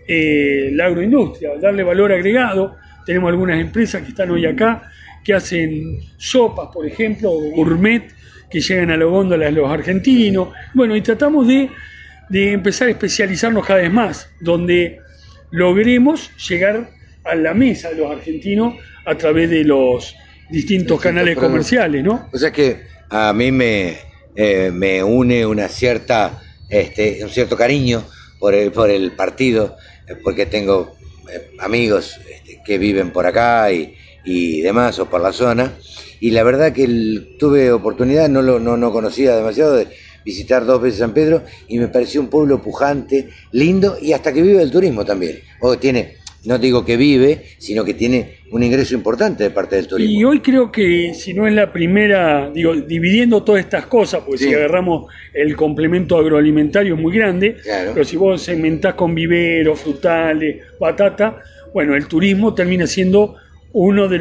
eh, la agroindustria, darle valor agregado. Tenemos algunas empresas que están hoy acá que hacen sopas, por ejemplo, o gourmet, que llegan a las góndolas de los argentinos. Bueno, y tratamos de, de empezar a especializarnos cada vez más, donde logremos llegar a la mesa de los argentinos a través de los distintos canales comerciales, ¿no? O sea que a mí me, eh, me une una cierta, este, un cierto cariño por el, por el partido, eh, porque tengo eh, amigos que viven por acá y, y demás, o por la zona, y la verdad que el- tuve oportunidad, no, lo, no, no conocía demasiado, de visitar dos veces San Pedro, y me pareció un pueblo pujante, lindo, y hasta que vive el turismo también. O tiene, no digo que vive, sino que tiene un ingreso importante de parte del turismo. Y hoy creo que si no es la primera, digo, dividiendo todas estas cosas, pues Sí. si agarramos el complemento agroalimentario es muy grande, pero si vos segmentás con viveros, frutales, batata, bueno, el turismo termina siendo uno de,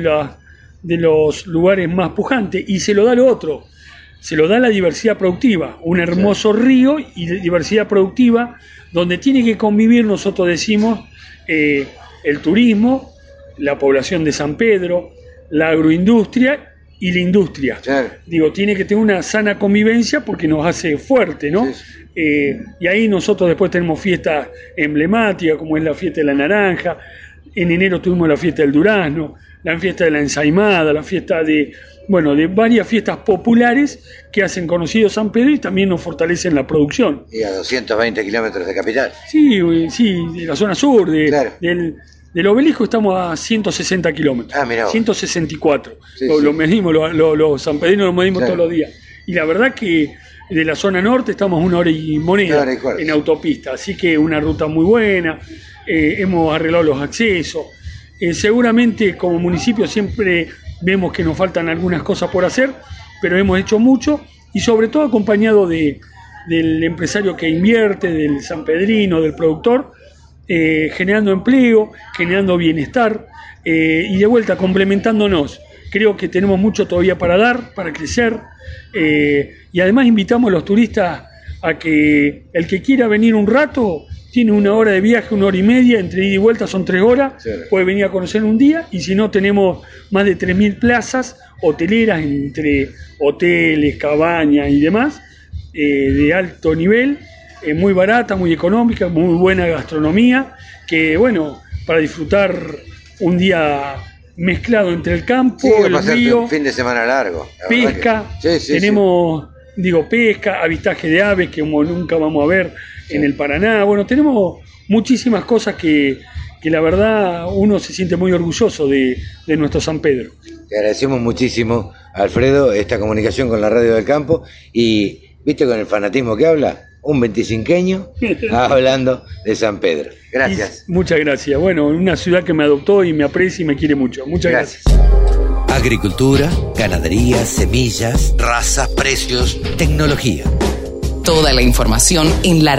los lugares más pujantes y se lo da lo otro, se lo da la diversidad productiva, un hermoso río y diversidad productiva donde tiene que convivir, nosotros decimos, eh, el turismo, la población de San Pedro, la agroindustria y la industria. Digo, tiene que tener una sana convivencia porque nos hace fuerte, ¿no? Eh, y ahí nosotros después tenemos fiestas emblemáticas, como es la fiesta de la naranja, en enero tuvimos la fiesta del durazno, la fiesta de la ensaimada, la fiesta de, bueno, de varias fiestas populares que hacen conocido San Pedro y también nos fortalecen la producción. Y a 220 kilómetros de capital. Sí, sí, de la zona sur, de, del, Del obelisco estamos a 160 kilómetros. Ah, mirá vos. 164. Sí, lo, sí. lo medimos, lo- lo- los sanpedrinos lo medimos Claro. todos los días. Y la verdad que de la zona norte estamos a una hora y moneda en autopista. Así que una ruta muy buena. Eh, hemos arreglado los accesos. Eh, seguramente como municipio siempre vemos que nos faltan algunas cosas por hacer, pero hemos hecho mucho y sobre todo acompañado de, del empresario que invierte, del sanpedrino, del productor, eh, generando empleo, generando bienestar y de vuelta complementándonos. Creo que tenemos mucho todavía para dar, para crecer y además invitamos a los turistas a que el que quiera venir un rato tiene una hora de viaje, una hora y media, entre ida y vuelta son tres horas, puede venir a conocer un día y si no tenemos más de 3.000 plazas hoteleras entre hoteles, cabañas y demás eh, de alto nivel, eh, muy barata, muy económica, muy buena gastronomía, que bueno, para disfrutar un día mezclado entre el campo, Sí, el río, un fin de semana largo. la pesca, que- Sí, sí, tenemos, digo, pesca, avistaje de aves que como nunca vamos a ver en el Paraná. Bueno, tenemos muchísimas cosas que, que la verdad uno se siente muy orgulloso de, de nuestro San Pedro. Te agradecemos muchísimo, Alfredo, esta comunicación con la Radio del Campo y, ¿viste con el fanatismo que habla? Un 25 hablando de San Pedro. Gracias. Y muchas gracias. Bueno, una ciudad que me adoptó y me aprecia y me quiere mucho. Muchas gracias. Agricultura, ganadería, semillas, razas, precios, tecnología. Toda la información en la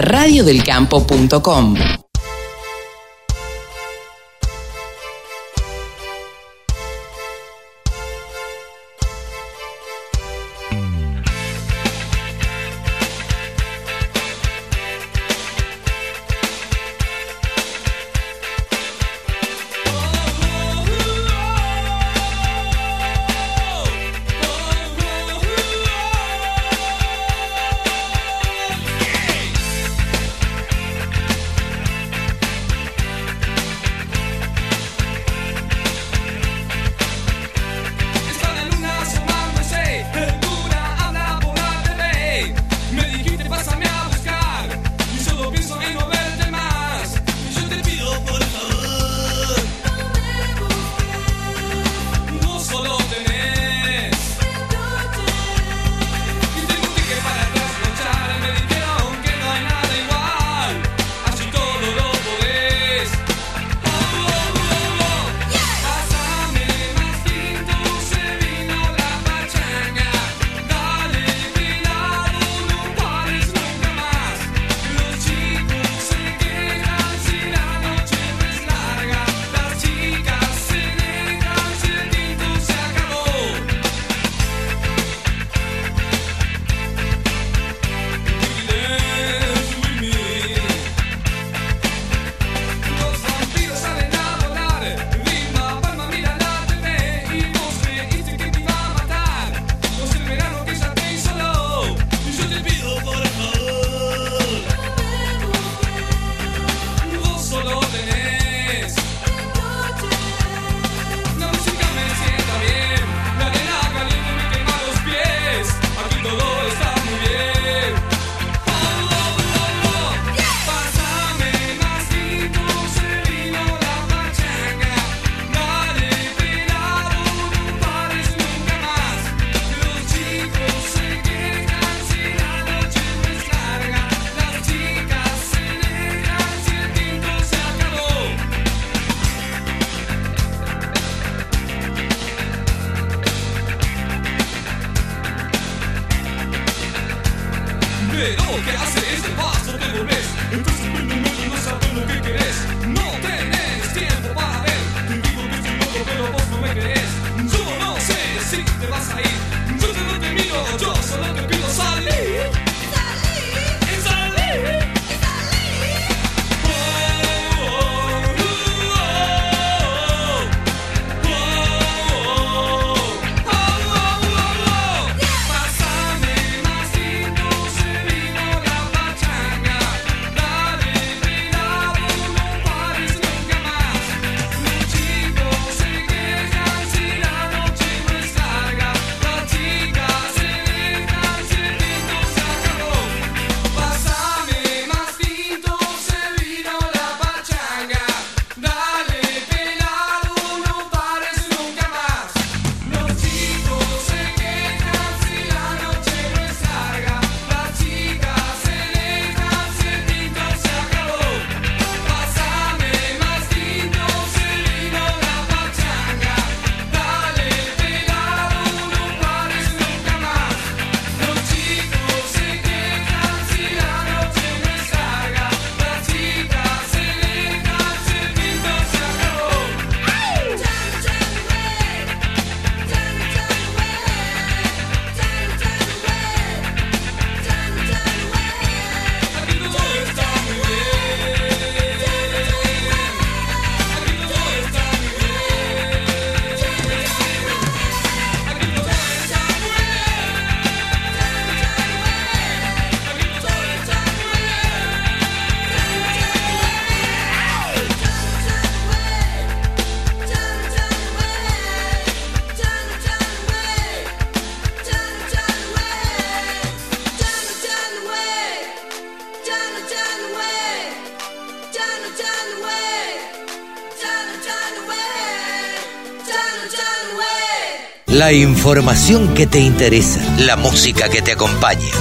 La información que te interesa, la música que te acompaña.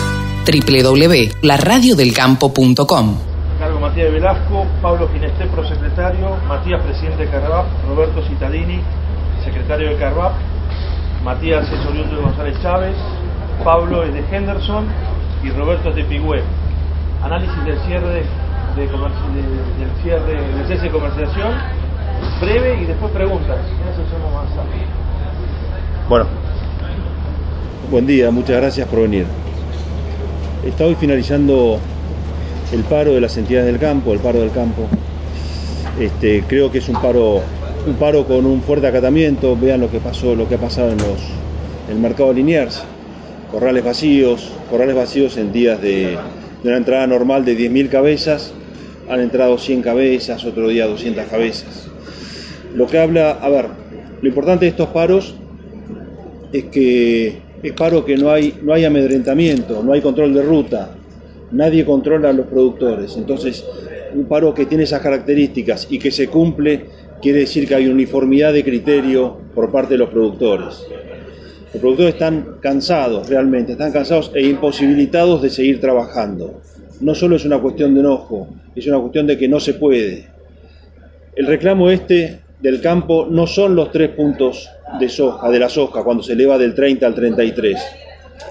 www.laradiodelcampo.com Cargo Matías Velasco, Pablo Gineste, prosecretario, Matías, presidente de Carvap, Roberto Citalini, secretario de Carvap, Matías es oriundo de González Chávez, Pablo es de Henderson y Roberto es de Pigüé. Análisis del cierre de, comerci- de- del cierre, del cese de comercialización, breve y después preguntas. Eso somos más rápido. Bueno, buen día, muchas gracias por venir. Está hoy finalizando el paro de las entidades del campo, el paro del campo. Este, creo que es un paro, un paro con un fuerte acatamiento. Vean lo que pasó, lo que ha pasado en los, el mercado de. Corrales vacíos, corrales vacíos en días de, de una entrada normal de 10.000 cabezas, han entrado 100 cabezas, otro día 200 cabezas. Lo que habla, a ver, lo importante de estos paros es que es paro que no hay, no hay amedrentamiento, no hay control de ruta, nadie controla a los productores. Entonces, un paro que tiene esas características y que se cumple quiere decir que hay uniformidad de criterio por parte de los productores. Los productores están cansados realmente, están cansados e imposibilitados de seguir trabajando. No solo es una cuestión de enojo, es una cuestión de que no se puede. El reclamo este del campo no son los tres puntos de soja, de la soja, cuando se eleva del 30 al 33.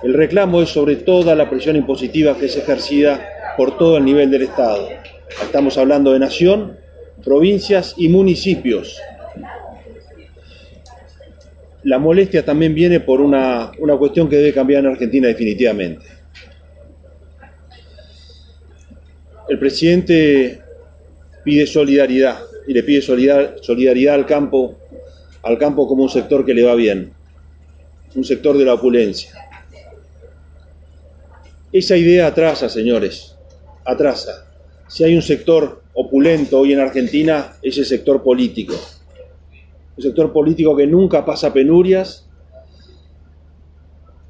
El reclamo es sobre toda la presión impositiva que es ejercida por todo el nivel del Estado. Estamos hablando de nación, provincias y municipios. La molestia también viene por una, una cuestión que debe cambiar en Argentina definitivamente. El presidente pide solidaridad y le pide solidar- solidaridad al campo, al campo como un sector que le va bien, un sector de la opulencia. Esa idea atrasa, señores, atrasa. Si hay un sector opulento hoy en Argentina, es el sector político. Un sector político que nunca pasa penurias.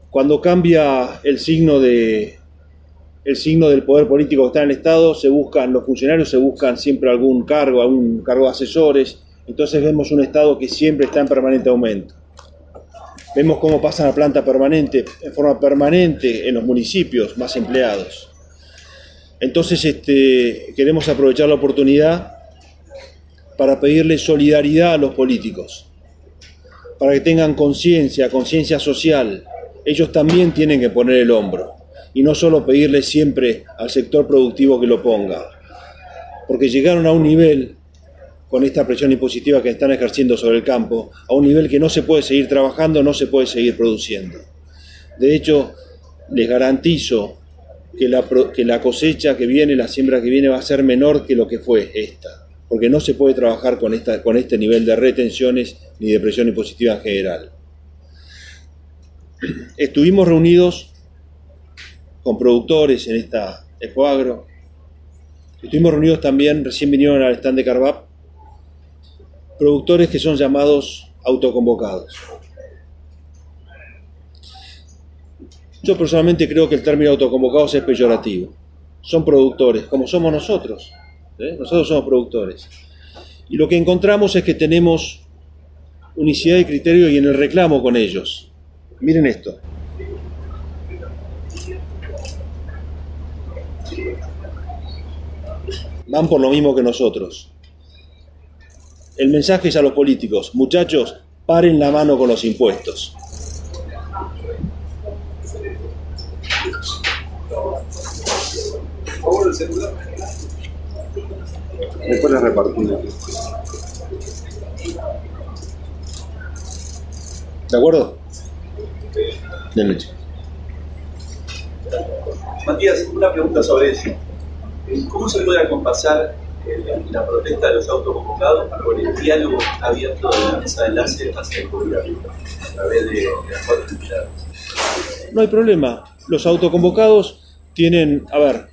Cuando cambia el signo de el signo del poder político que está en el Estado, se buscan, los funcionarios se buscan siempre algún cargo, algún cargo de asesores, entonces vemos un Estado que siempre está en permanente aumento. Vemos cómo pasan a planta permanente, en forma permanente en los municipios, más empleados. Entonces este, queremos aprovechar la oportunidad para pedirle solidaridad a los políticos, para que tengan conciencia, conciencia social. Ellos también tienen que poner el hombro y no solo pedirle siempre al sector productivo que lo ponga, porque llegaron a un nivel con esta presión impositiva que están ejerciendo sobre el campo, a un nivel que no se puede seguir trabajando, no se puede seguir produciendo. De hecho, les garantizo que la, que la cosecha que viene, la siembra que viene va a ser menor que lo que fue esta, porque no se puede trabajar con, esta, con este nivel de retenciones ni de presión impositiva en general. Estuvimos reunidos con productores en esta Expoagro. Estuvimos reunidos también, recién vinieron al stand de Carvap, productores que son llamados autoconvocados. Yo personalmente creo que el término autoconvocados es peyorativo. Son productores, como somos nosotros. ¿eh? Nosotros somos productores. Y lo que encontramos es que tenemos unicidad de criterio y en el reclamo con ellos. Miren esto. Van por lo mismo que nosotros. El mensaje es a los políticos, muchachos, paren la mano con los impuestos. Después les repartimos. ¿De acuerdo? Denle. Matías, una pregunta sobre eso. ¿Cómo se puede acompasar la protesta de los autoconvocados con el diálogo abierto de la mesa de enlace hacia el gobierno a través de, de las cuatro entidades? No hay problema. Los autoconvocados tienen, a ver,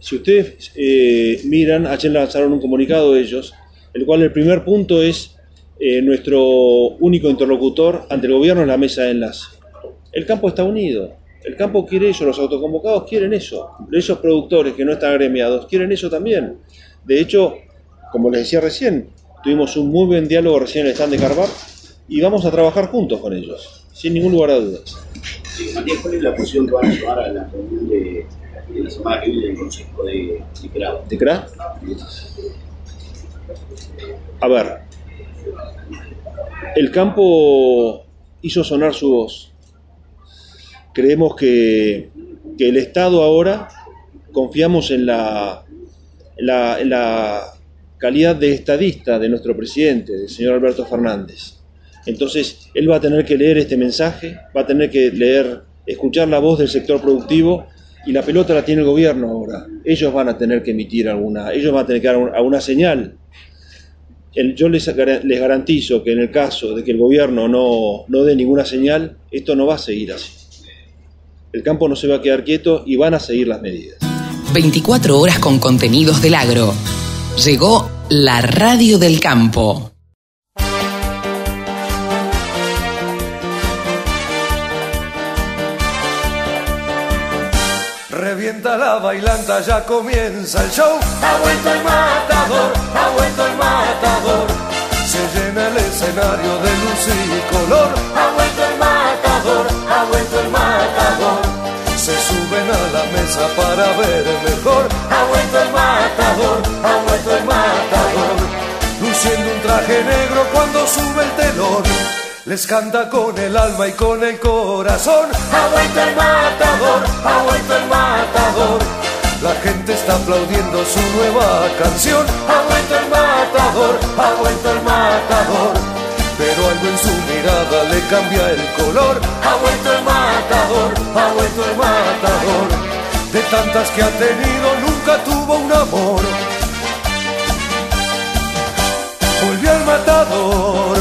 si ustedes eh, miran, ayer lanzaron un comunicado ellos, el cual el primer punto es eh, nuestro único interlocutor ante el gobierno es la mesa de enlace. El campo está unido. El campo quiere eso, los autoconvocados quieren eso. Esos productores que no están agremiados quieren eso también. De hecho, como les decía recién, tuvimos un muy buen diálogo recién en el stand de Carvar y vamos a trabajar juntos con ellos. sin ningún lugar a dudas. Sí, Matías, ¿cuál es la posición que van a llevar a la reunión de, de la semana que viene del Consejo de, de CRA? ¿De CRA? A ver, el campo hizo sonar su voz. Creemos que, que el Estado ahora, confiamos en la, la, la calidad de estadista de nuestro presidente, del señor Alberto Fernández. Entonces, él va a tener que leer este mensaje, va a tener que leer, escuchar la voz del sector productivo y la pelota la tiene el gobierno ahora. Ellos van a tener que emitir alguna, ellos van a tener que dar alguna señal. El- yo les, les garantizo que en el caso de que el gobierno no, no dé ninguna señal, esto no va a seguir así. El campo no se va a quedar quieto y van a seguir las medidas. 24 horas con contenidos del agro. Llegó la radio del campo. Revienta la bailanta, ya comienza el show. Ha vuelto el matador, ha vuelto el matador. Se llena el escenario de luz y color. Ha vuelto el matador, ha vuelto el matador. Se suben a la mesa para ver mejor. Ha vuelto el matador, ha vuelto el matador. Luciendo un traje negro cuando sube el telón. Les canta con el alma y con el corazón. Ha vuelto el matador, ha vuelto el matador. La gente está aplaudiendo su nueva canción. Ha vuelto el matador, ha vuelto el matador. Pero algo en su mirada le cambia el color. Ha vuelto el matador, ha vuelto el matador. De tantas que ha tenido, nunca tuvo un amor. Volvió el matador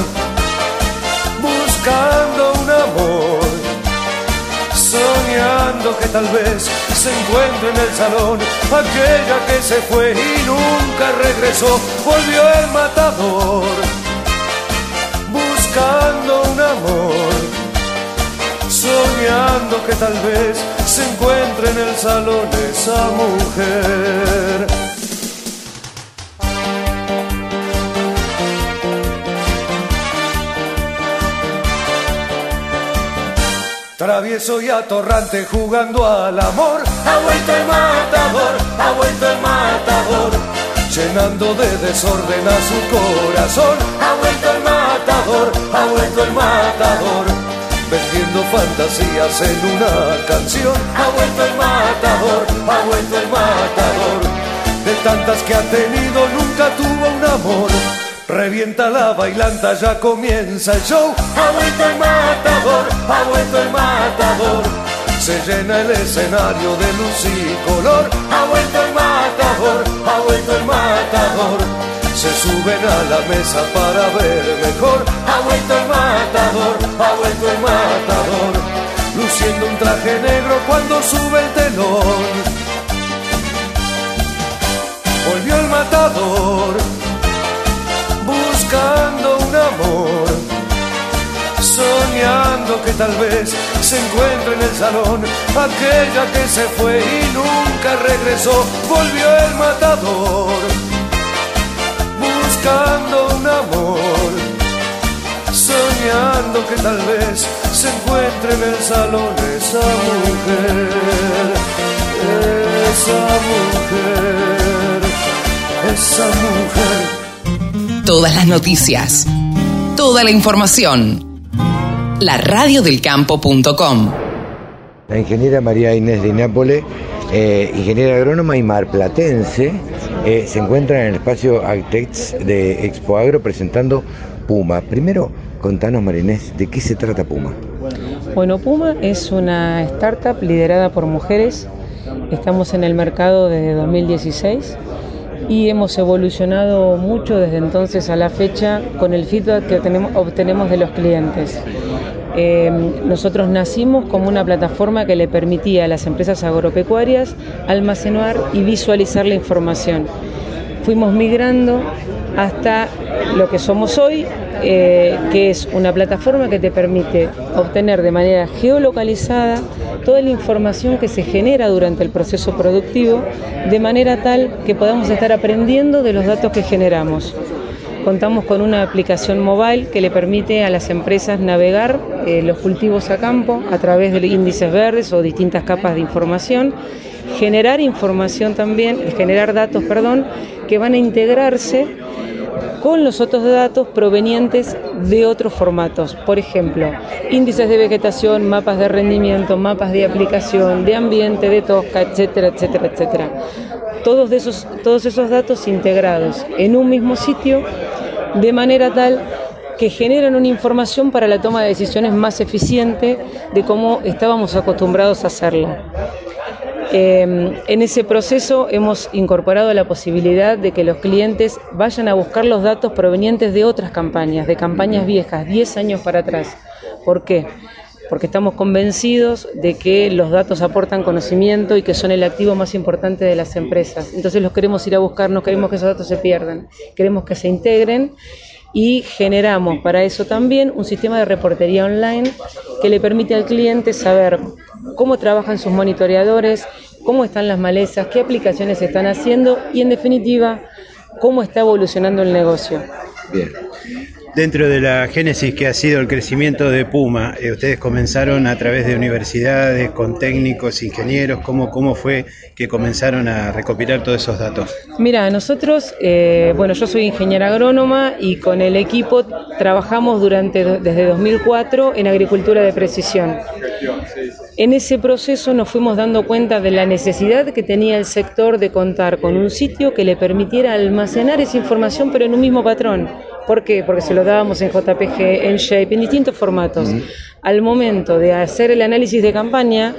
buscando un amor, soñando que tal vez se encuentre en el salón aquella que se fue y nunca regresó. Volvió el matador, buscando un amor, soñando que tal vez se encuentre en el salón esa mujer. Travieso y atorrante jugando al amor. Ha vuelto el matador, ha vuelto el matador. Llenando de desorden a su corazón. Ha vuelto el matador, ha vuelto el matador. Vendiendo fantasías en una canción. Ha vuelto el matador, ha vuelto el matador. De tantas que ha tenido, nunca tuvo un amor. Revienta la bailanta, ya comienza el show. Ha vuelto el matador, ha vuelto el matador. Se llena el escenario de luz y color. Ha vuelto el matador, ha vuelto el matador. Se suben a la mesa para ver mejor. Ha vuelto el matador, ha vuelto el matador. Luciendo un traje negro cuando sube el telón. Volvió el matador buscando un amor, soñando que tal vez se encuentre en el salón aquella que se fue y nunca regresó. Volvió el matador, buscando un amor, soñando que tal vez se encuentre en el salón esa mujer, esa mujer, esa mujer. Todas las noticias. Toda la información. La radiodelcampo.com. La ingeniera María Inés de Nápoles, eh, ingeniera agrónoma y marplatense, eh, se encuentra en el espacio Agtex de Expo Agro presentando Puma. Primero, contanos, María Inés, ¿de qué se trata Puma? Bueno, Puma es una startup liderada por mujeres. Estamos en el mercado desde 2016 y hemos evolucionado mucho desde entonces a la fecha con el feedback que obtenemos, obtenemos de los clientes. Eh, nosotros nacimos como una plataforma que le permitía a las empresas agropecuarias almacenar y visualizar la información. Fuimos migrando hasta lo que somos hoy, eh, que es una plataforma que te permite obtener de manera geolocalizada toda la información que se genera durante el proceso productivo, de manera tal que podamos estar aprendiendo de los datos que generamos. Contamos con una aplicación mobile que le permite a las empresas navegar eh, los cultivos a campo a través de índices verdes o distintas capas de información, generar información también, generar datos, perdón, que van a integrarse con los otros datos provenientes de otros formatos. Por ejemplo, índices de vegetación, mapas de rendimiento, mapas de aplicación, de ambiente, de tosca, etcétera, etcétera, etcétera. Todos, esos, todos esos datos integrados en un mismo sitio de manera tal que generan una información para la toma de decisiones más eficiente de cómo estábamos acostumbrados a hacerla. Eh, en ese proceso hemos incorporado la posibilidad de que los clientes vayan a buscar los datos provenientes de otras campañas, de campañas viejas, 10 años para atrás. ¿Por qué? Porque estamos convencidos de que los datos aportan conocimiento y que son el activo más importante de las empresas. Entonces los queremos ir a buscar, no queremos que esos datos se pierdan, queremos que se integren y generamos para eso también un sistema de reportería online que le permite al cliente saber cómo trabajan sus monitoreadores, cómo están las malezas, qué aplicaciones están haciendo y en definitiva cómo está evolucionando el negocio. Bien. Dentro de la génesis que ha sido el crecimiento de Puma, eh, ustedes comenzaron a través de universidades, con técnicos, ingenieros, ¿cómo, cómo fue que comenzaron a recopilar todos esos datos? Mira, nosotros, eh, bueno, yo soy ingeniera agrónoma y con el equipo trabajamos durante desde 2004 en agricultura de precisión. En ese proceso nos fuimos dando cuenta de la necesidad que tenía el sector de contar con un sitio que le permitiera almacenar esa información pero en un mismo patrón. ¿Por qué? Porque se lo dábamos en JPG, en Shape, en distintos formatos. Al momento de hacer el análisis de campaña,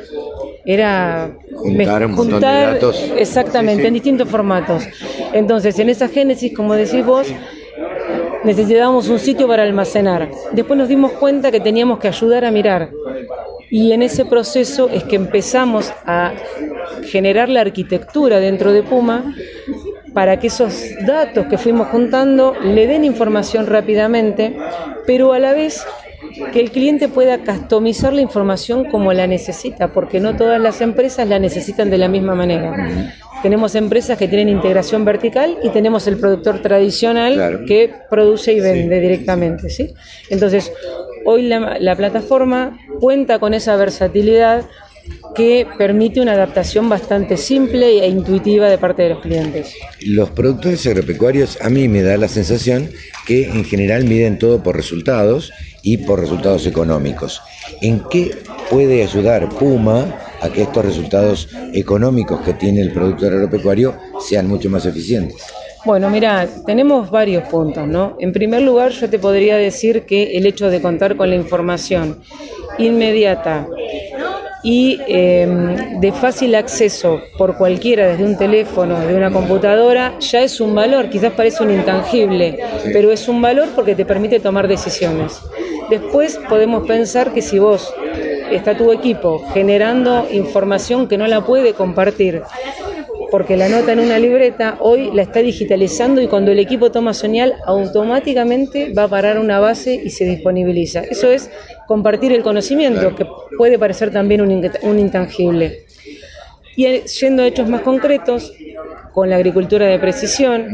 era juntar un montón de datos. Exactamente, en distintos formatos. Entonces, en esa génesis, como decís vos, necesitábamos un sitio para almacenar. Después nos dimos cuenta que teníamos que ayudar a mirar. Y en ese proceso es que empezamos a generar la arquitectura dentro de Puma para que esos datos que fuimos juntando le den información rápidamente, pero a la vez que el cliente pueda customizar la información como la necesita, porque no todas las empresas la necesitan de la misma manera. Tenemos empresas que tienen integración vertical y tenemos el productor tradicional que produce y vende directamente. ¿sí? Entonces, hoy la, la plataforma cuenta con esa versatilidad que permite una adaptación bastante simple e intuitiva de parte de los clientes. Los productores agropecuarios a mí me da la sensación que en general miden todo por resultados y por resultados económicos. ¿En qué puede ayudar Puma a que estos resultados económicos que tiene el productor agropecuario sean mucho más eficientes? Bueno, mira, tenemos varios puntos, ¿no? En primer lugar, yo te podría decir que el hecho de contar con la información inmediata y em, de fácil acceso por cualquiera desde un teléfono, de una computadora, ya es un valor, quizás parece un intangible, pero es un valor porque te permite tomar decisiones. Después podemos pensar que si vos está tu equipo generando información que no la puede compartir, porque la nota en una libreta hoy la está digitalizando y cuando el equipo toma señal automáticamente va a parar una base y se disponibiliza. Eso es compartir el conocimiento, que puede parecer también un, intangible. Y yendo a hechos más concretos, con la agricultura de precisión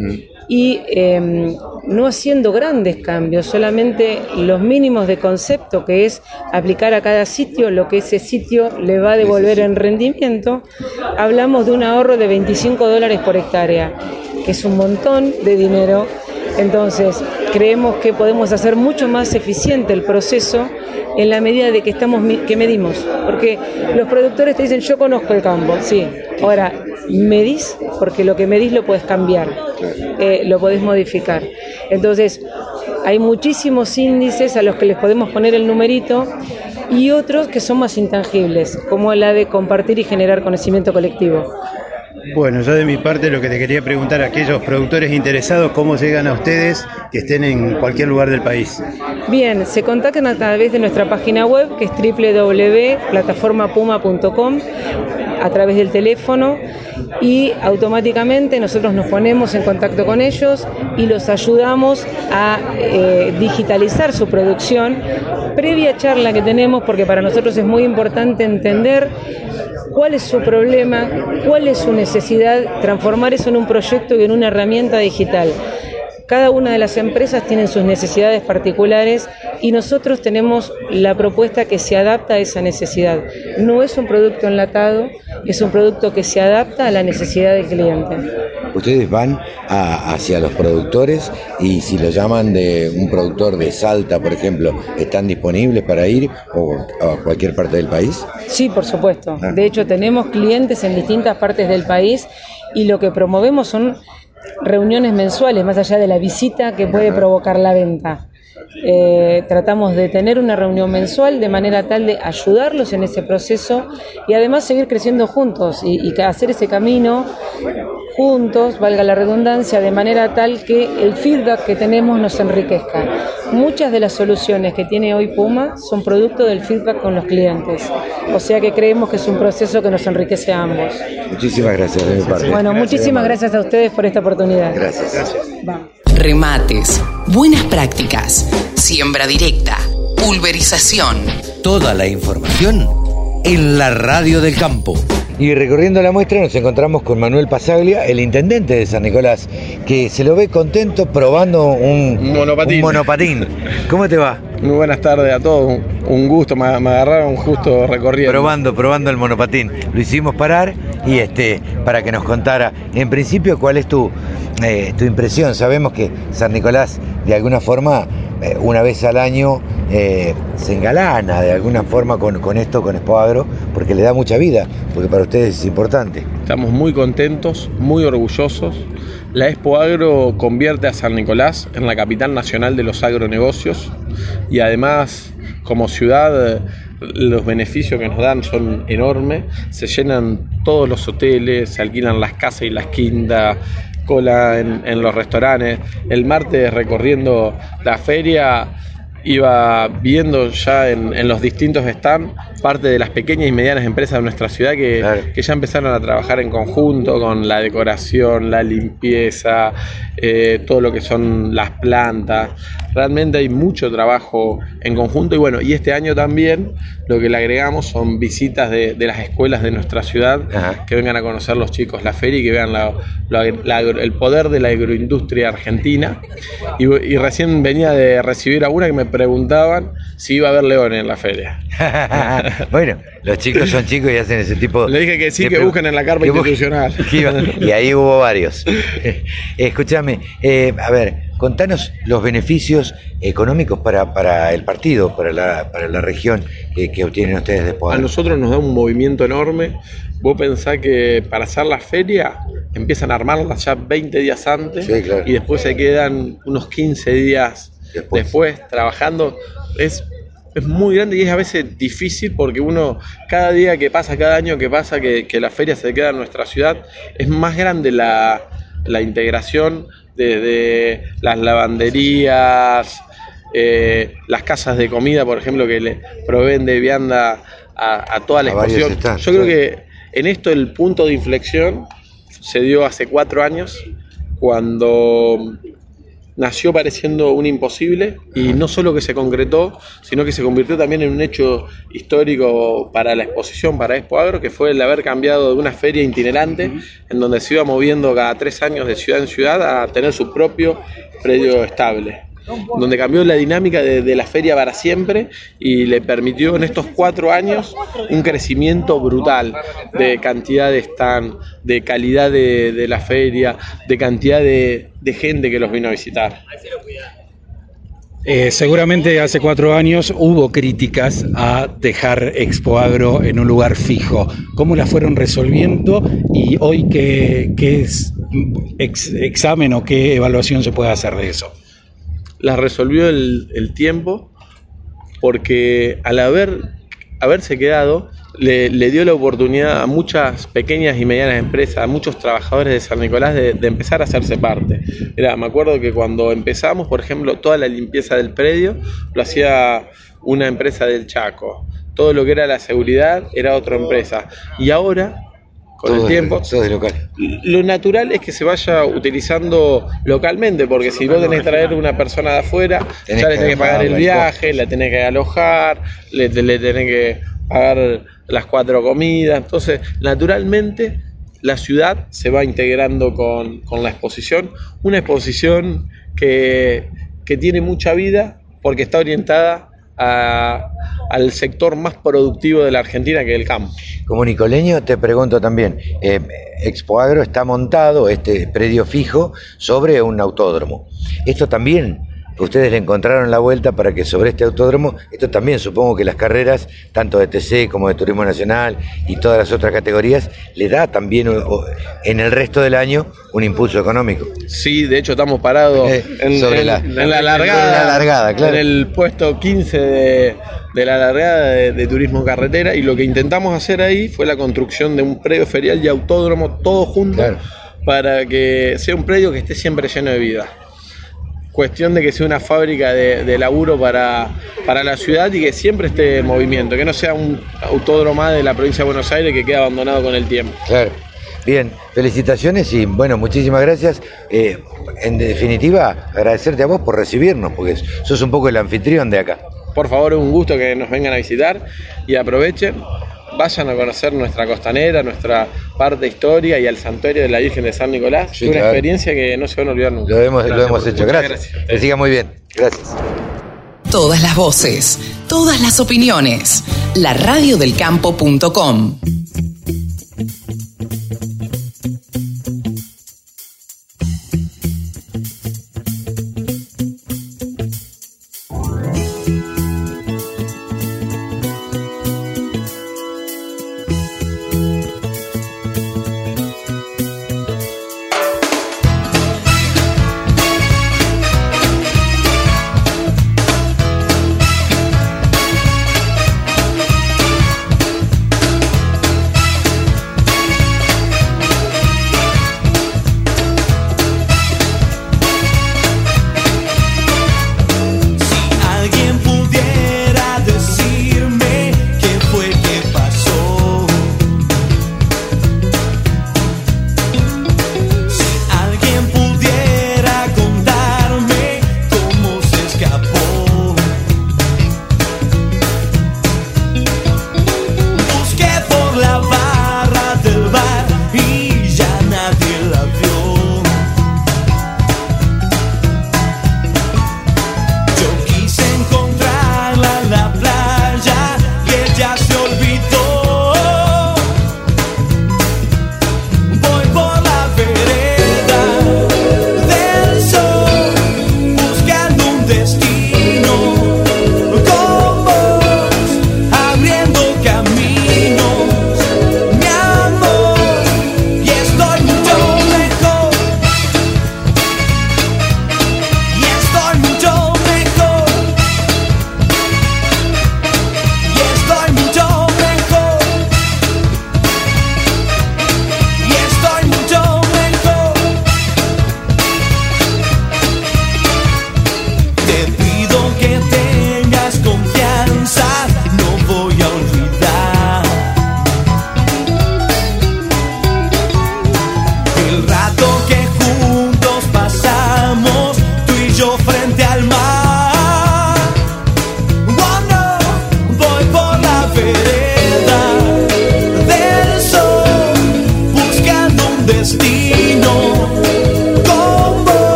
y em, no haciendo grandes cambios, solamente los mínimos de concepto, que es aplicar a cada sitio lo que ese sitio le va a devolver en rendimiento, hablamos de un ahorro de 25 dólares por hectárea, que es un montón de dinero. Entonces, creemos que podemos hacer mucho más eficiente el proceso en la medida de que estamos que medimos, porque los productores te dicen yo conozco el campo, sí. Ahora medís porque lo que medís lo puedes cambiar, eh, lo podés modificar. Entonces hay muchísimos índices a los que les podemos poner el numerito y otros que son más intangibles, como la de compartir y generar conocimiento colectivo. Bueno, yo de mi parte lo que te quería preguntar a aquellos productores interesados, ¿cómo llegan a ustedes que estén en cualquier lugar del país? Bien, se contactan a través de nuestra página web que es www.plataformapuma.com a través del teléfono y automáticamente nosotros nos ponemos en contacto con ellos y los ayudamos a eh, digitalizar su producción. Previa charla que tenemos, porque para nosotros es muy importante entender cuál es su problema, cuál es su necesidad, transformar eso en un proyecto y en una herramienta digital. Cada una de las empresas tiene sus necesidades particulares y nosotros tenemos la propuesta que se adapta a esa necesidad. No es un producto enlatado, es un producto que se adapta a la necesidad del cliente. Ustedes van a- hacia los productores y si lo llaman de un productor de Salta, por ejemplo, ¿están disponibles para ir o a cualquier parte del país? Sí, por supuesto. Ah. De hecho, tenemos clientes en distintas partes del país y lo que promovemos son reuniones mensuales, más allá de la visita que puede provocar la venta. Eh, tratamos de tener una reunión mensual de manera tal de ayudarlos en ese proceso y además seguir creciendo juntos y, hacer ese camino juntos, valga la redundancia, de manera tal que el feedback que tenemos nos enriquezca. Muchas de las soluciones que tiene hoy Puma son producto del feedback con los clientes, o sea que creemos que es un proceso que nos enriquece a ambos. Muchísimas gracias de mi parte. Bueno, muchísimas gracias a ustedes por esta oportunidad. Gracias. Remates, buenas prácticas, siembra directa, pulverización. Toda la información en la radio del campo. Y recorriendo la muestra nos encontramos con Manuel Pasaglia, el intendente de San Nicolás, que se lo ve contento probando un monopatín. un monopatín. ¿Cómo te va? Muy buenas tardes a todos, un, gusto, me, me agarraron justo recorriendo. Probando, probando el monopatín. Lo hicimos parar y este para que nos contara, en principio, cuál es tu, eh, tu impresión. Sabemos que San Nicolás, de alguna forma, eh, una vez al año eh, se engalana de alguna forma con, con esto, con Expo Agro, porque le da mucha vida, porque para ustedes es importante. Estamos muy contentos, muy orgullosos. La Expo Agro convierte a San Nicolás en la capital nacional de los agronegocios y además como ciudad los beneficios que nos dan son enormes. Se llenan todos los hoteles, se alquilan las casas y las quintas, cola en, en los restaurantes. El martes recorriendo la feria iba viendo ya en, en los distintos stands parte de las pequeñas y medianas empresas de nuestra ciudad que, que ya empezaron a trabajar en conjunto con la decoración, la limpieza, eh, todo lo que son las plantas. Realmente hay mucho trabajo en conjunto y bueno, y este año también lo que le agregamos son visitas de, de las escuelas de nuestra ciudad que vengan a conocer los chicos la feria y que vean la- la- la agro- el poder de la agroindustria argentina. Y, y recién venía de recibir a una que me preguntaban si iba a haber leones en la feria. bueno, los chicos son chicos y hacen ese tipo Le dije que sí, de que busquen en la carpa institucional. y ahí hubo varios. Escúchame, eh, a ver, contanos los beneficios económicos para, para el partido, para la, para la región que, que obtienen ustedes de A nosotros nos da un movimiento enorme. Vos pensás que para hacer la feria empiezan a armarla ya 20 días antes Sí, claro. y después se quedan unos 15 días después, trabajando. Es, es muy grande y es a veces difícil porque uno, cada día que pasa, cada año que pasa que, que la feria se queda en nuestra ciudad, es más grande la, la integración desde las lavanderías, eh, las casas de comida, por ejemplo, que le proveen de vianda a, a toda la A exposición. Yo creo que en esto el punto de inflexión se dio hace cuatro años, cuando nació pareciendo un imposible y no solo que se concretó, sino que se convirtió también en un hecho histórico para la exposición, para Expo Agro, que fue el haber cambiado de una feria itinerante, en donde se iba moviendo cada tres años de ciudad en ciudad a tener su propio predio estable donde cambió la dinámica de, la feria para siempre y le permitió en estos cuatro años un crecimiento brutal de cantidad de stand, de calidad de, la feria, de cantidad de, gente que los vino a visitar. Eh, seguramente hace cuatro años hubo críticas a dejar Expo Agro en un lugar fijo. ¿Cómo las fueron resolviendo y hoy qué, ex- examen o qué evaluación se puede hacer de eso? Las resolvió el, el tiempo porque al haber, haberse quedado le, le dio la oportunidad a muchas pequeñas y medianas empresas, a muchos trabajadores de San Nicolás de, de empezar a hacerse parte. Era, me acuerdo que cuando empezamos, por ejemplo, toda la limpieza del predio lo hacía una empresa del Chaco. Todo lo que era la seguridad era otra empresa. Y ahora, con Todo el tiempo, todo de local. lo natural es que se vaya utilizando localmente, porque si vos tenés que traer una persona de afuera, Tenés ya le que tenés que pagar el viaje, la tenés que alojar, le, le tenés que pagar las cuatro comidas. Entonces, naturalmente, la ciudad se va integrando con, con la exposición. Una exposición que, que tiene mucha vida porque está orientada a- al sector más productivo de la Argentina, que es el campo. Como nicoleño te pregunto también, eh, Expo Agro está montado, este predio fijo, sobre un autódromo. Esto también, ustedes le encontraron la vuelta para que sobre este autódromo, esto también supongo que las carreras, tanto de TC como de Turismo Nacional y todas las otras categorías, le da también en el resto del año un impulso económico. Sí, de hecho estamos parados Eh, en, sobre en- la- en la largada, en la largada, claro. en el puesto 15 de, de la largada de, de turismo carretera y lo que intentamos hacer ahí fue la construcción de un predio ferial y autódromo todo junto para que sea un predio que esté siempre lleno de vida. Cuestión de que sea una fábrica de, de laburo para, para la ciudad y que siempre esté en movimiento, que no sea un autódromo más de la provincia de Buenos Aires que queda abandonado con el tiempo. Claro. Bien, felicitaciones y bueno, muchísimas gracias. Eh, en definitiva, agradecerte a vos por recibirnos, porque sos un poco el anfitrión de acá. Por favor, es un gusto que nos vengan a visitar y aprovechen, vayan a conocer nuestra costanera, nuestra parte historia y al santuario de la Virgen de San Nicolás. Sí, Es una claro. experiencia que no se van a olvidar nunca. Lo hemos, lo Gracias hemos hecho. muchas Gracias. Que siga muy bien. Gracias. Todas las voces, todas las opiniones. La radiodelcampo.com. el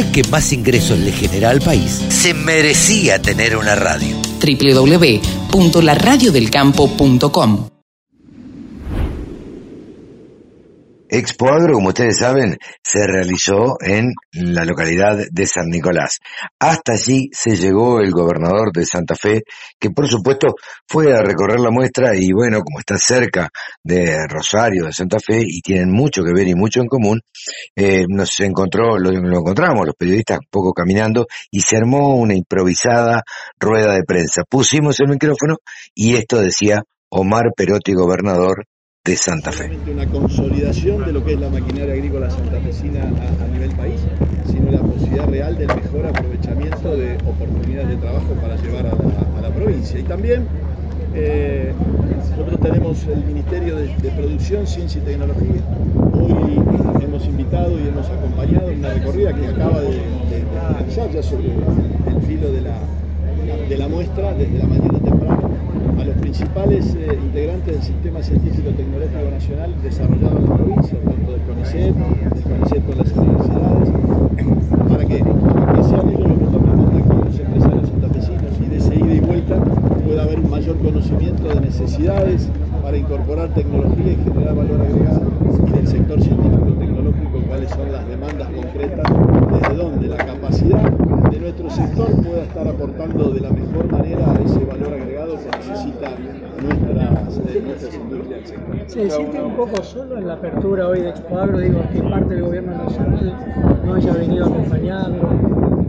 que más ingresos le genera al país se merecía tener una radio. www.laradiodelcampo.com Expo Agro, como ustedes saben, se realizó en la localidad de San Nicolás. Hasta allí se llegó el gobernador de Santa Fe, que por supuesto fue a recorrer la muestra y bueno, como está cerca de Rosario, de Santa Fe, y tienen mucho que ver y mucho en común, eh, nos encontró, lo, lo encontramos los periodistas un poco caminando y se armó una improvisada rueda de prensa. Pusimos el micrófono y esto decía Omar Perotti, gobernador de Santa Fe. una consolidación de lo que es la maquinaria agrícola santafesina a, a nivel país, sino la posibilidad real del mejor aprovechamiento de oportunidades de trabajo para llevar a la, a la provincia. Y también eh, nosotros tenemos el Ministerio de, de Producción, Ciencia y Tecnología. Hoy hemos invitado y hemos acompañado una recorrida que acaba de, de, de ya sobre el filo de la, de la muestra desde la mañana temprano a los principales eh, integrantes del Sistema Científico Tecnológico Nacional desarrollado en la provincia, tanto del CONICET, del CONICET con las universidades, para que, que sean ellos los que tomen contacto con los empresarios santafesinos y de ese ida y vuelta pueda haber un mayor conocimiento de necesidades para incorporar tecnología y generar valor agregado y del sector científico tecnológico cuáles son las demandas concretas, desde donde la capacidad de nuestro sector pueda estar aportando de la mejor manera ese valor agregado que necesitan nuestras, nuestras industrias. Se siente un poco solo en la apertura hoy de Expo Agro, digo, que parte del gobierno nacional no haya venido acompañando.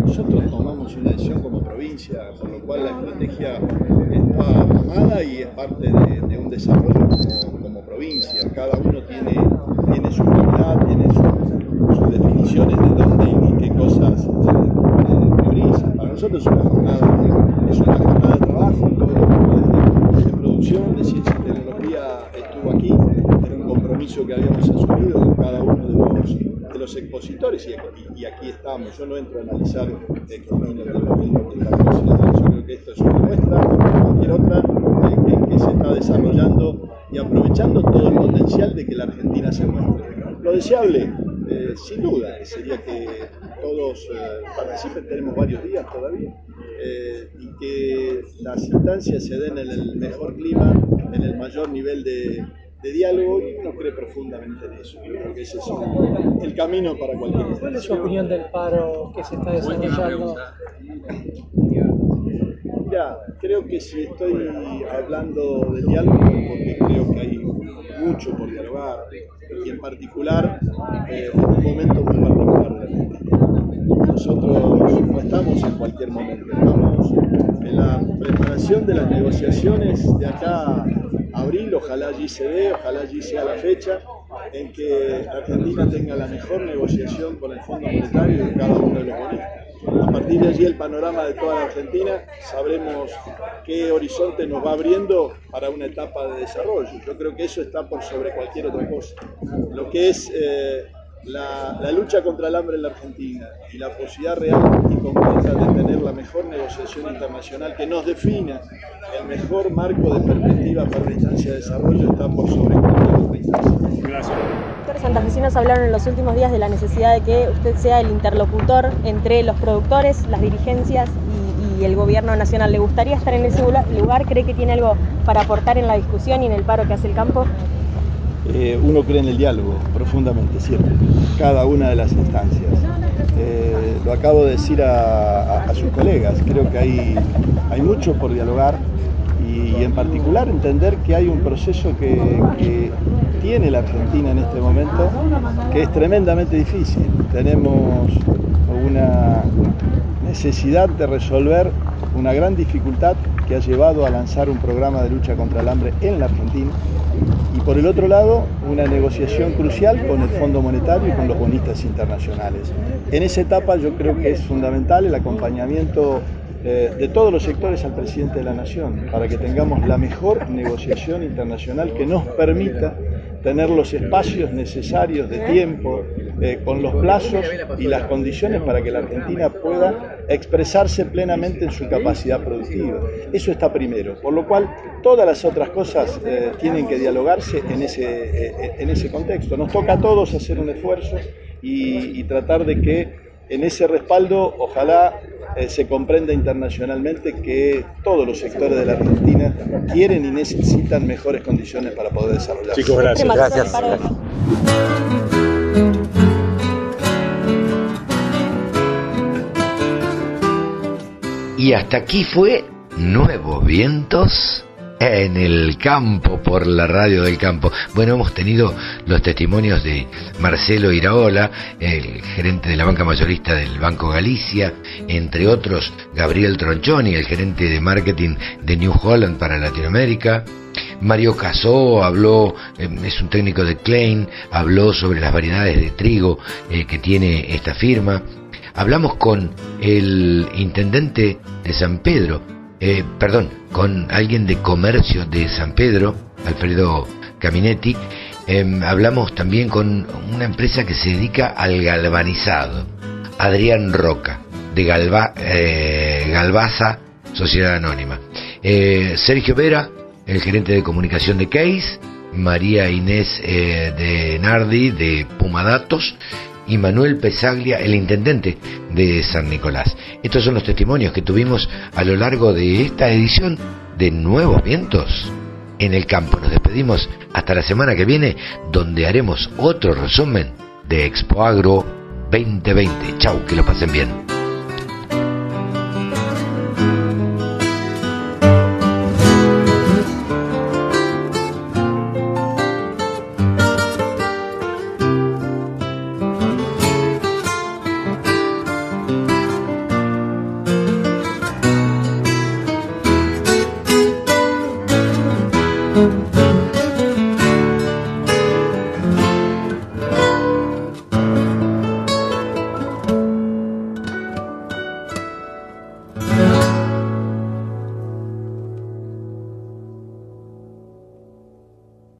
Nosotros tomamos una decisión como provincia, por lo cual la estrategia está tomada y es parte de, de un desarrollo como, como, provincia. Cada uno tiene, tiene su prioridad, tiene su, sus definiciones de dónde y qué cosas eh, eh, prioriza. Para nosotros es una jornada, es una jornada de trabajo, todo el equipo de, de producción, de ciencia y tecnología estuvo aquí, era un compromiso que habíamos asumido con cada uno los de expositores y aquí, estamos. Yo no entro a analizar eh, que no, Yo creo que esto es una muestra, cualquier otra, eh, que, se está desarrollando y aprovechando todo el potencial de que la Argentina se muestre. Lo deseable, eh, sin duda, sería que todos participen, tenemos varios días todavía, y que las instancias se den en el mejor clima, en el mayor nivel de de diálogo y uno cree profundamente en eso. Creo que ese es el, el camino para cualquier ¿Cuál es su opinión del paro que se está desarrollando? Ya, creo que si estoy hablando de diálogo porque creo que hay mucho por dialogar y en particular eh, en un momento muy particular de la Argentina. Nosotros no estamos en cualquier momento, estamos en la preparación de las negociaciones de acá abril, ojalá allí se dé, ojalá allí sea la fecha en que Argentina tenga la mejor negociación con el Fondo Monetario de cada uno de los bonistas. A partir de allí el panorama de toda la Argentina sabremos qué horizonte nos va abriendo para una etapa de desarrollo. Yo creo que eso está por sobre cualquier otra cosa. Lo que es eh, la, la, lucha contra el hambre en la Argentina y la posibilidad real y concreta de tener la mejor negociación internacional que nos defina el mejor marco de perspectiva para la instancia de desarrollo está por sobre. Gracias. Los santafesinos hablaron en los últimos días de la necesidad de que usted sea el interlocutor entre los productores, las dirigencias y, y el gobierno nacional. ¿Le gustaría estar en ese lugar? ¿Cree que tiene algo para aportar en la discusión y en el paro que hace el campo? Eh, uno cree en el diálogo profundamente, siempre, cada una de las instancias. Eh, lo acabo de decir a, sus colegas, creo que hay, hay mucho por dialogar y, en particular entender que hay un proceso que tiene la Argentina en este momento que es tremendamente difícil. Tenemos una necesidad de resolver una gran dificultad que ha llevado a lanzar un programa de lucha contra el hambre en la Argentina y por el otro lado una negociación crucial con el Fondo Monetario y con los bonistas internacionales. En esa etapa yo creo que es fundamental el acompañamiento eh, de todos los sectores al presidente de la Nación para que tengamos la mejor negociación internacional que nos permita tener los espacios necesarios de tiempo, eh, con los plazos y las condiciones para que la Argentina pueda expresarse plenamente en su capacidad productiva. Eso está primero, por lo cual todas las otras cosas eh, tienen que dialogarse en ese, eh, en ese contexto. Nos toca a todos hacer un esfuerzo y, y tratar de que en ese respaldo ojalá eh, se comprenda internacionalmente que todos los sectores de la Argentina quieren y necesitan mejores condiciones para poder desarrollarse. Chicos, gracias. Gracias. Y hasta aquí fue Nuevos Vientos en el campo por la radio del campo. Bueno, hemos tenido los testimonios de Marcelo Iraola, el gerente de la banca mayorista del Banco Galicia, entre otros Gabriel Tronchoni, el gerente de marketing de New Holland para Latinoamérica. Mario Casó habló, eh, es un técnico de Klein, habló sobre las variedades de trigo eh, que tiene esta firma. Hablamos con el intendente de San Pedro, eh, perdón, con alguien de comercio de San Pedro, Alfredo Caminetti. Em, hablamos también con una empresa que se dedica al galvanizado, Adrián Roca, de Galva, eh, Galvaza, Sociedad Anónima. Eh, Sergio Vera, el gerente de comunicación de Case, María Inés de Nardi, de Pumadatos, y Manuel Pesaglia, el intendente de San Nicolás. Estos son los testimonios que tuvimos a lo largo de esta edición de Nuevos Vientos en el campo. Nos despedimos hasta la semana que viene, donde haremos otro resumen de Expo Agro 2020. Chau, que lo pasen bien.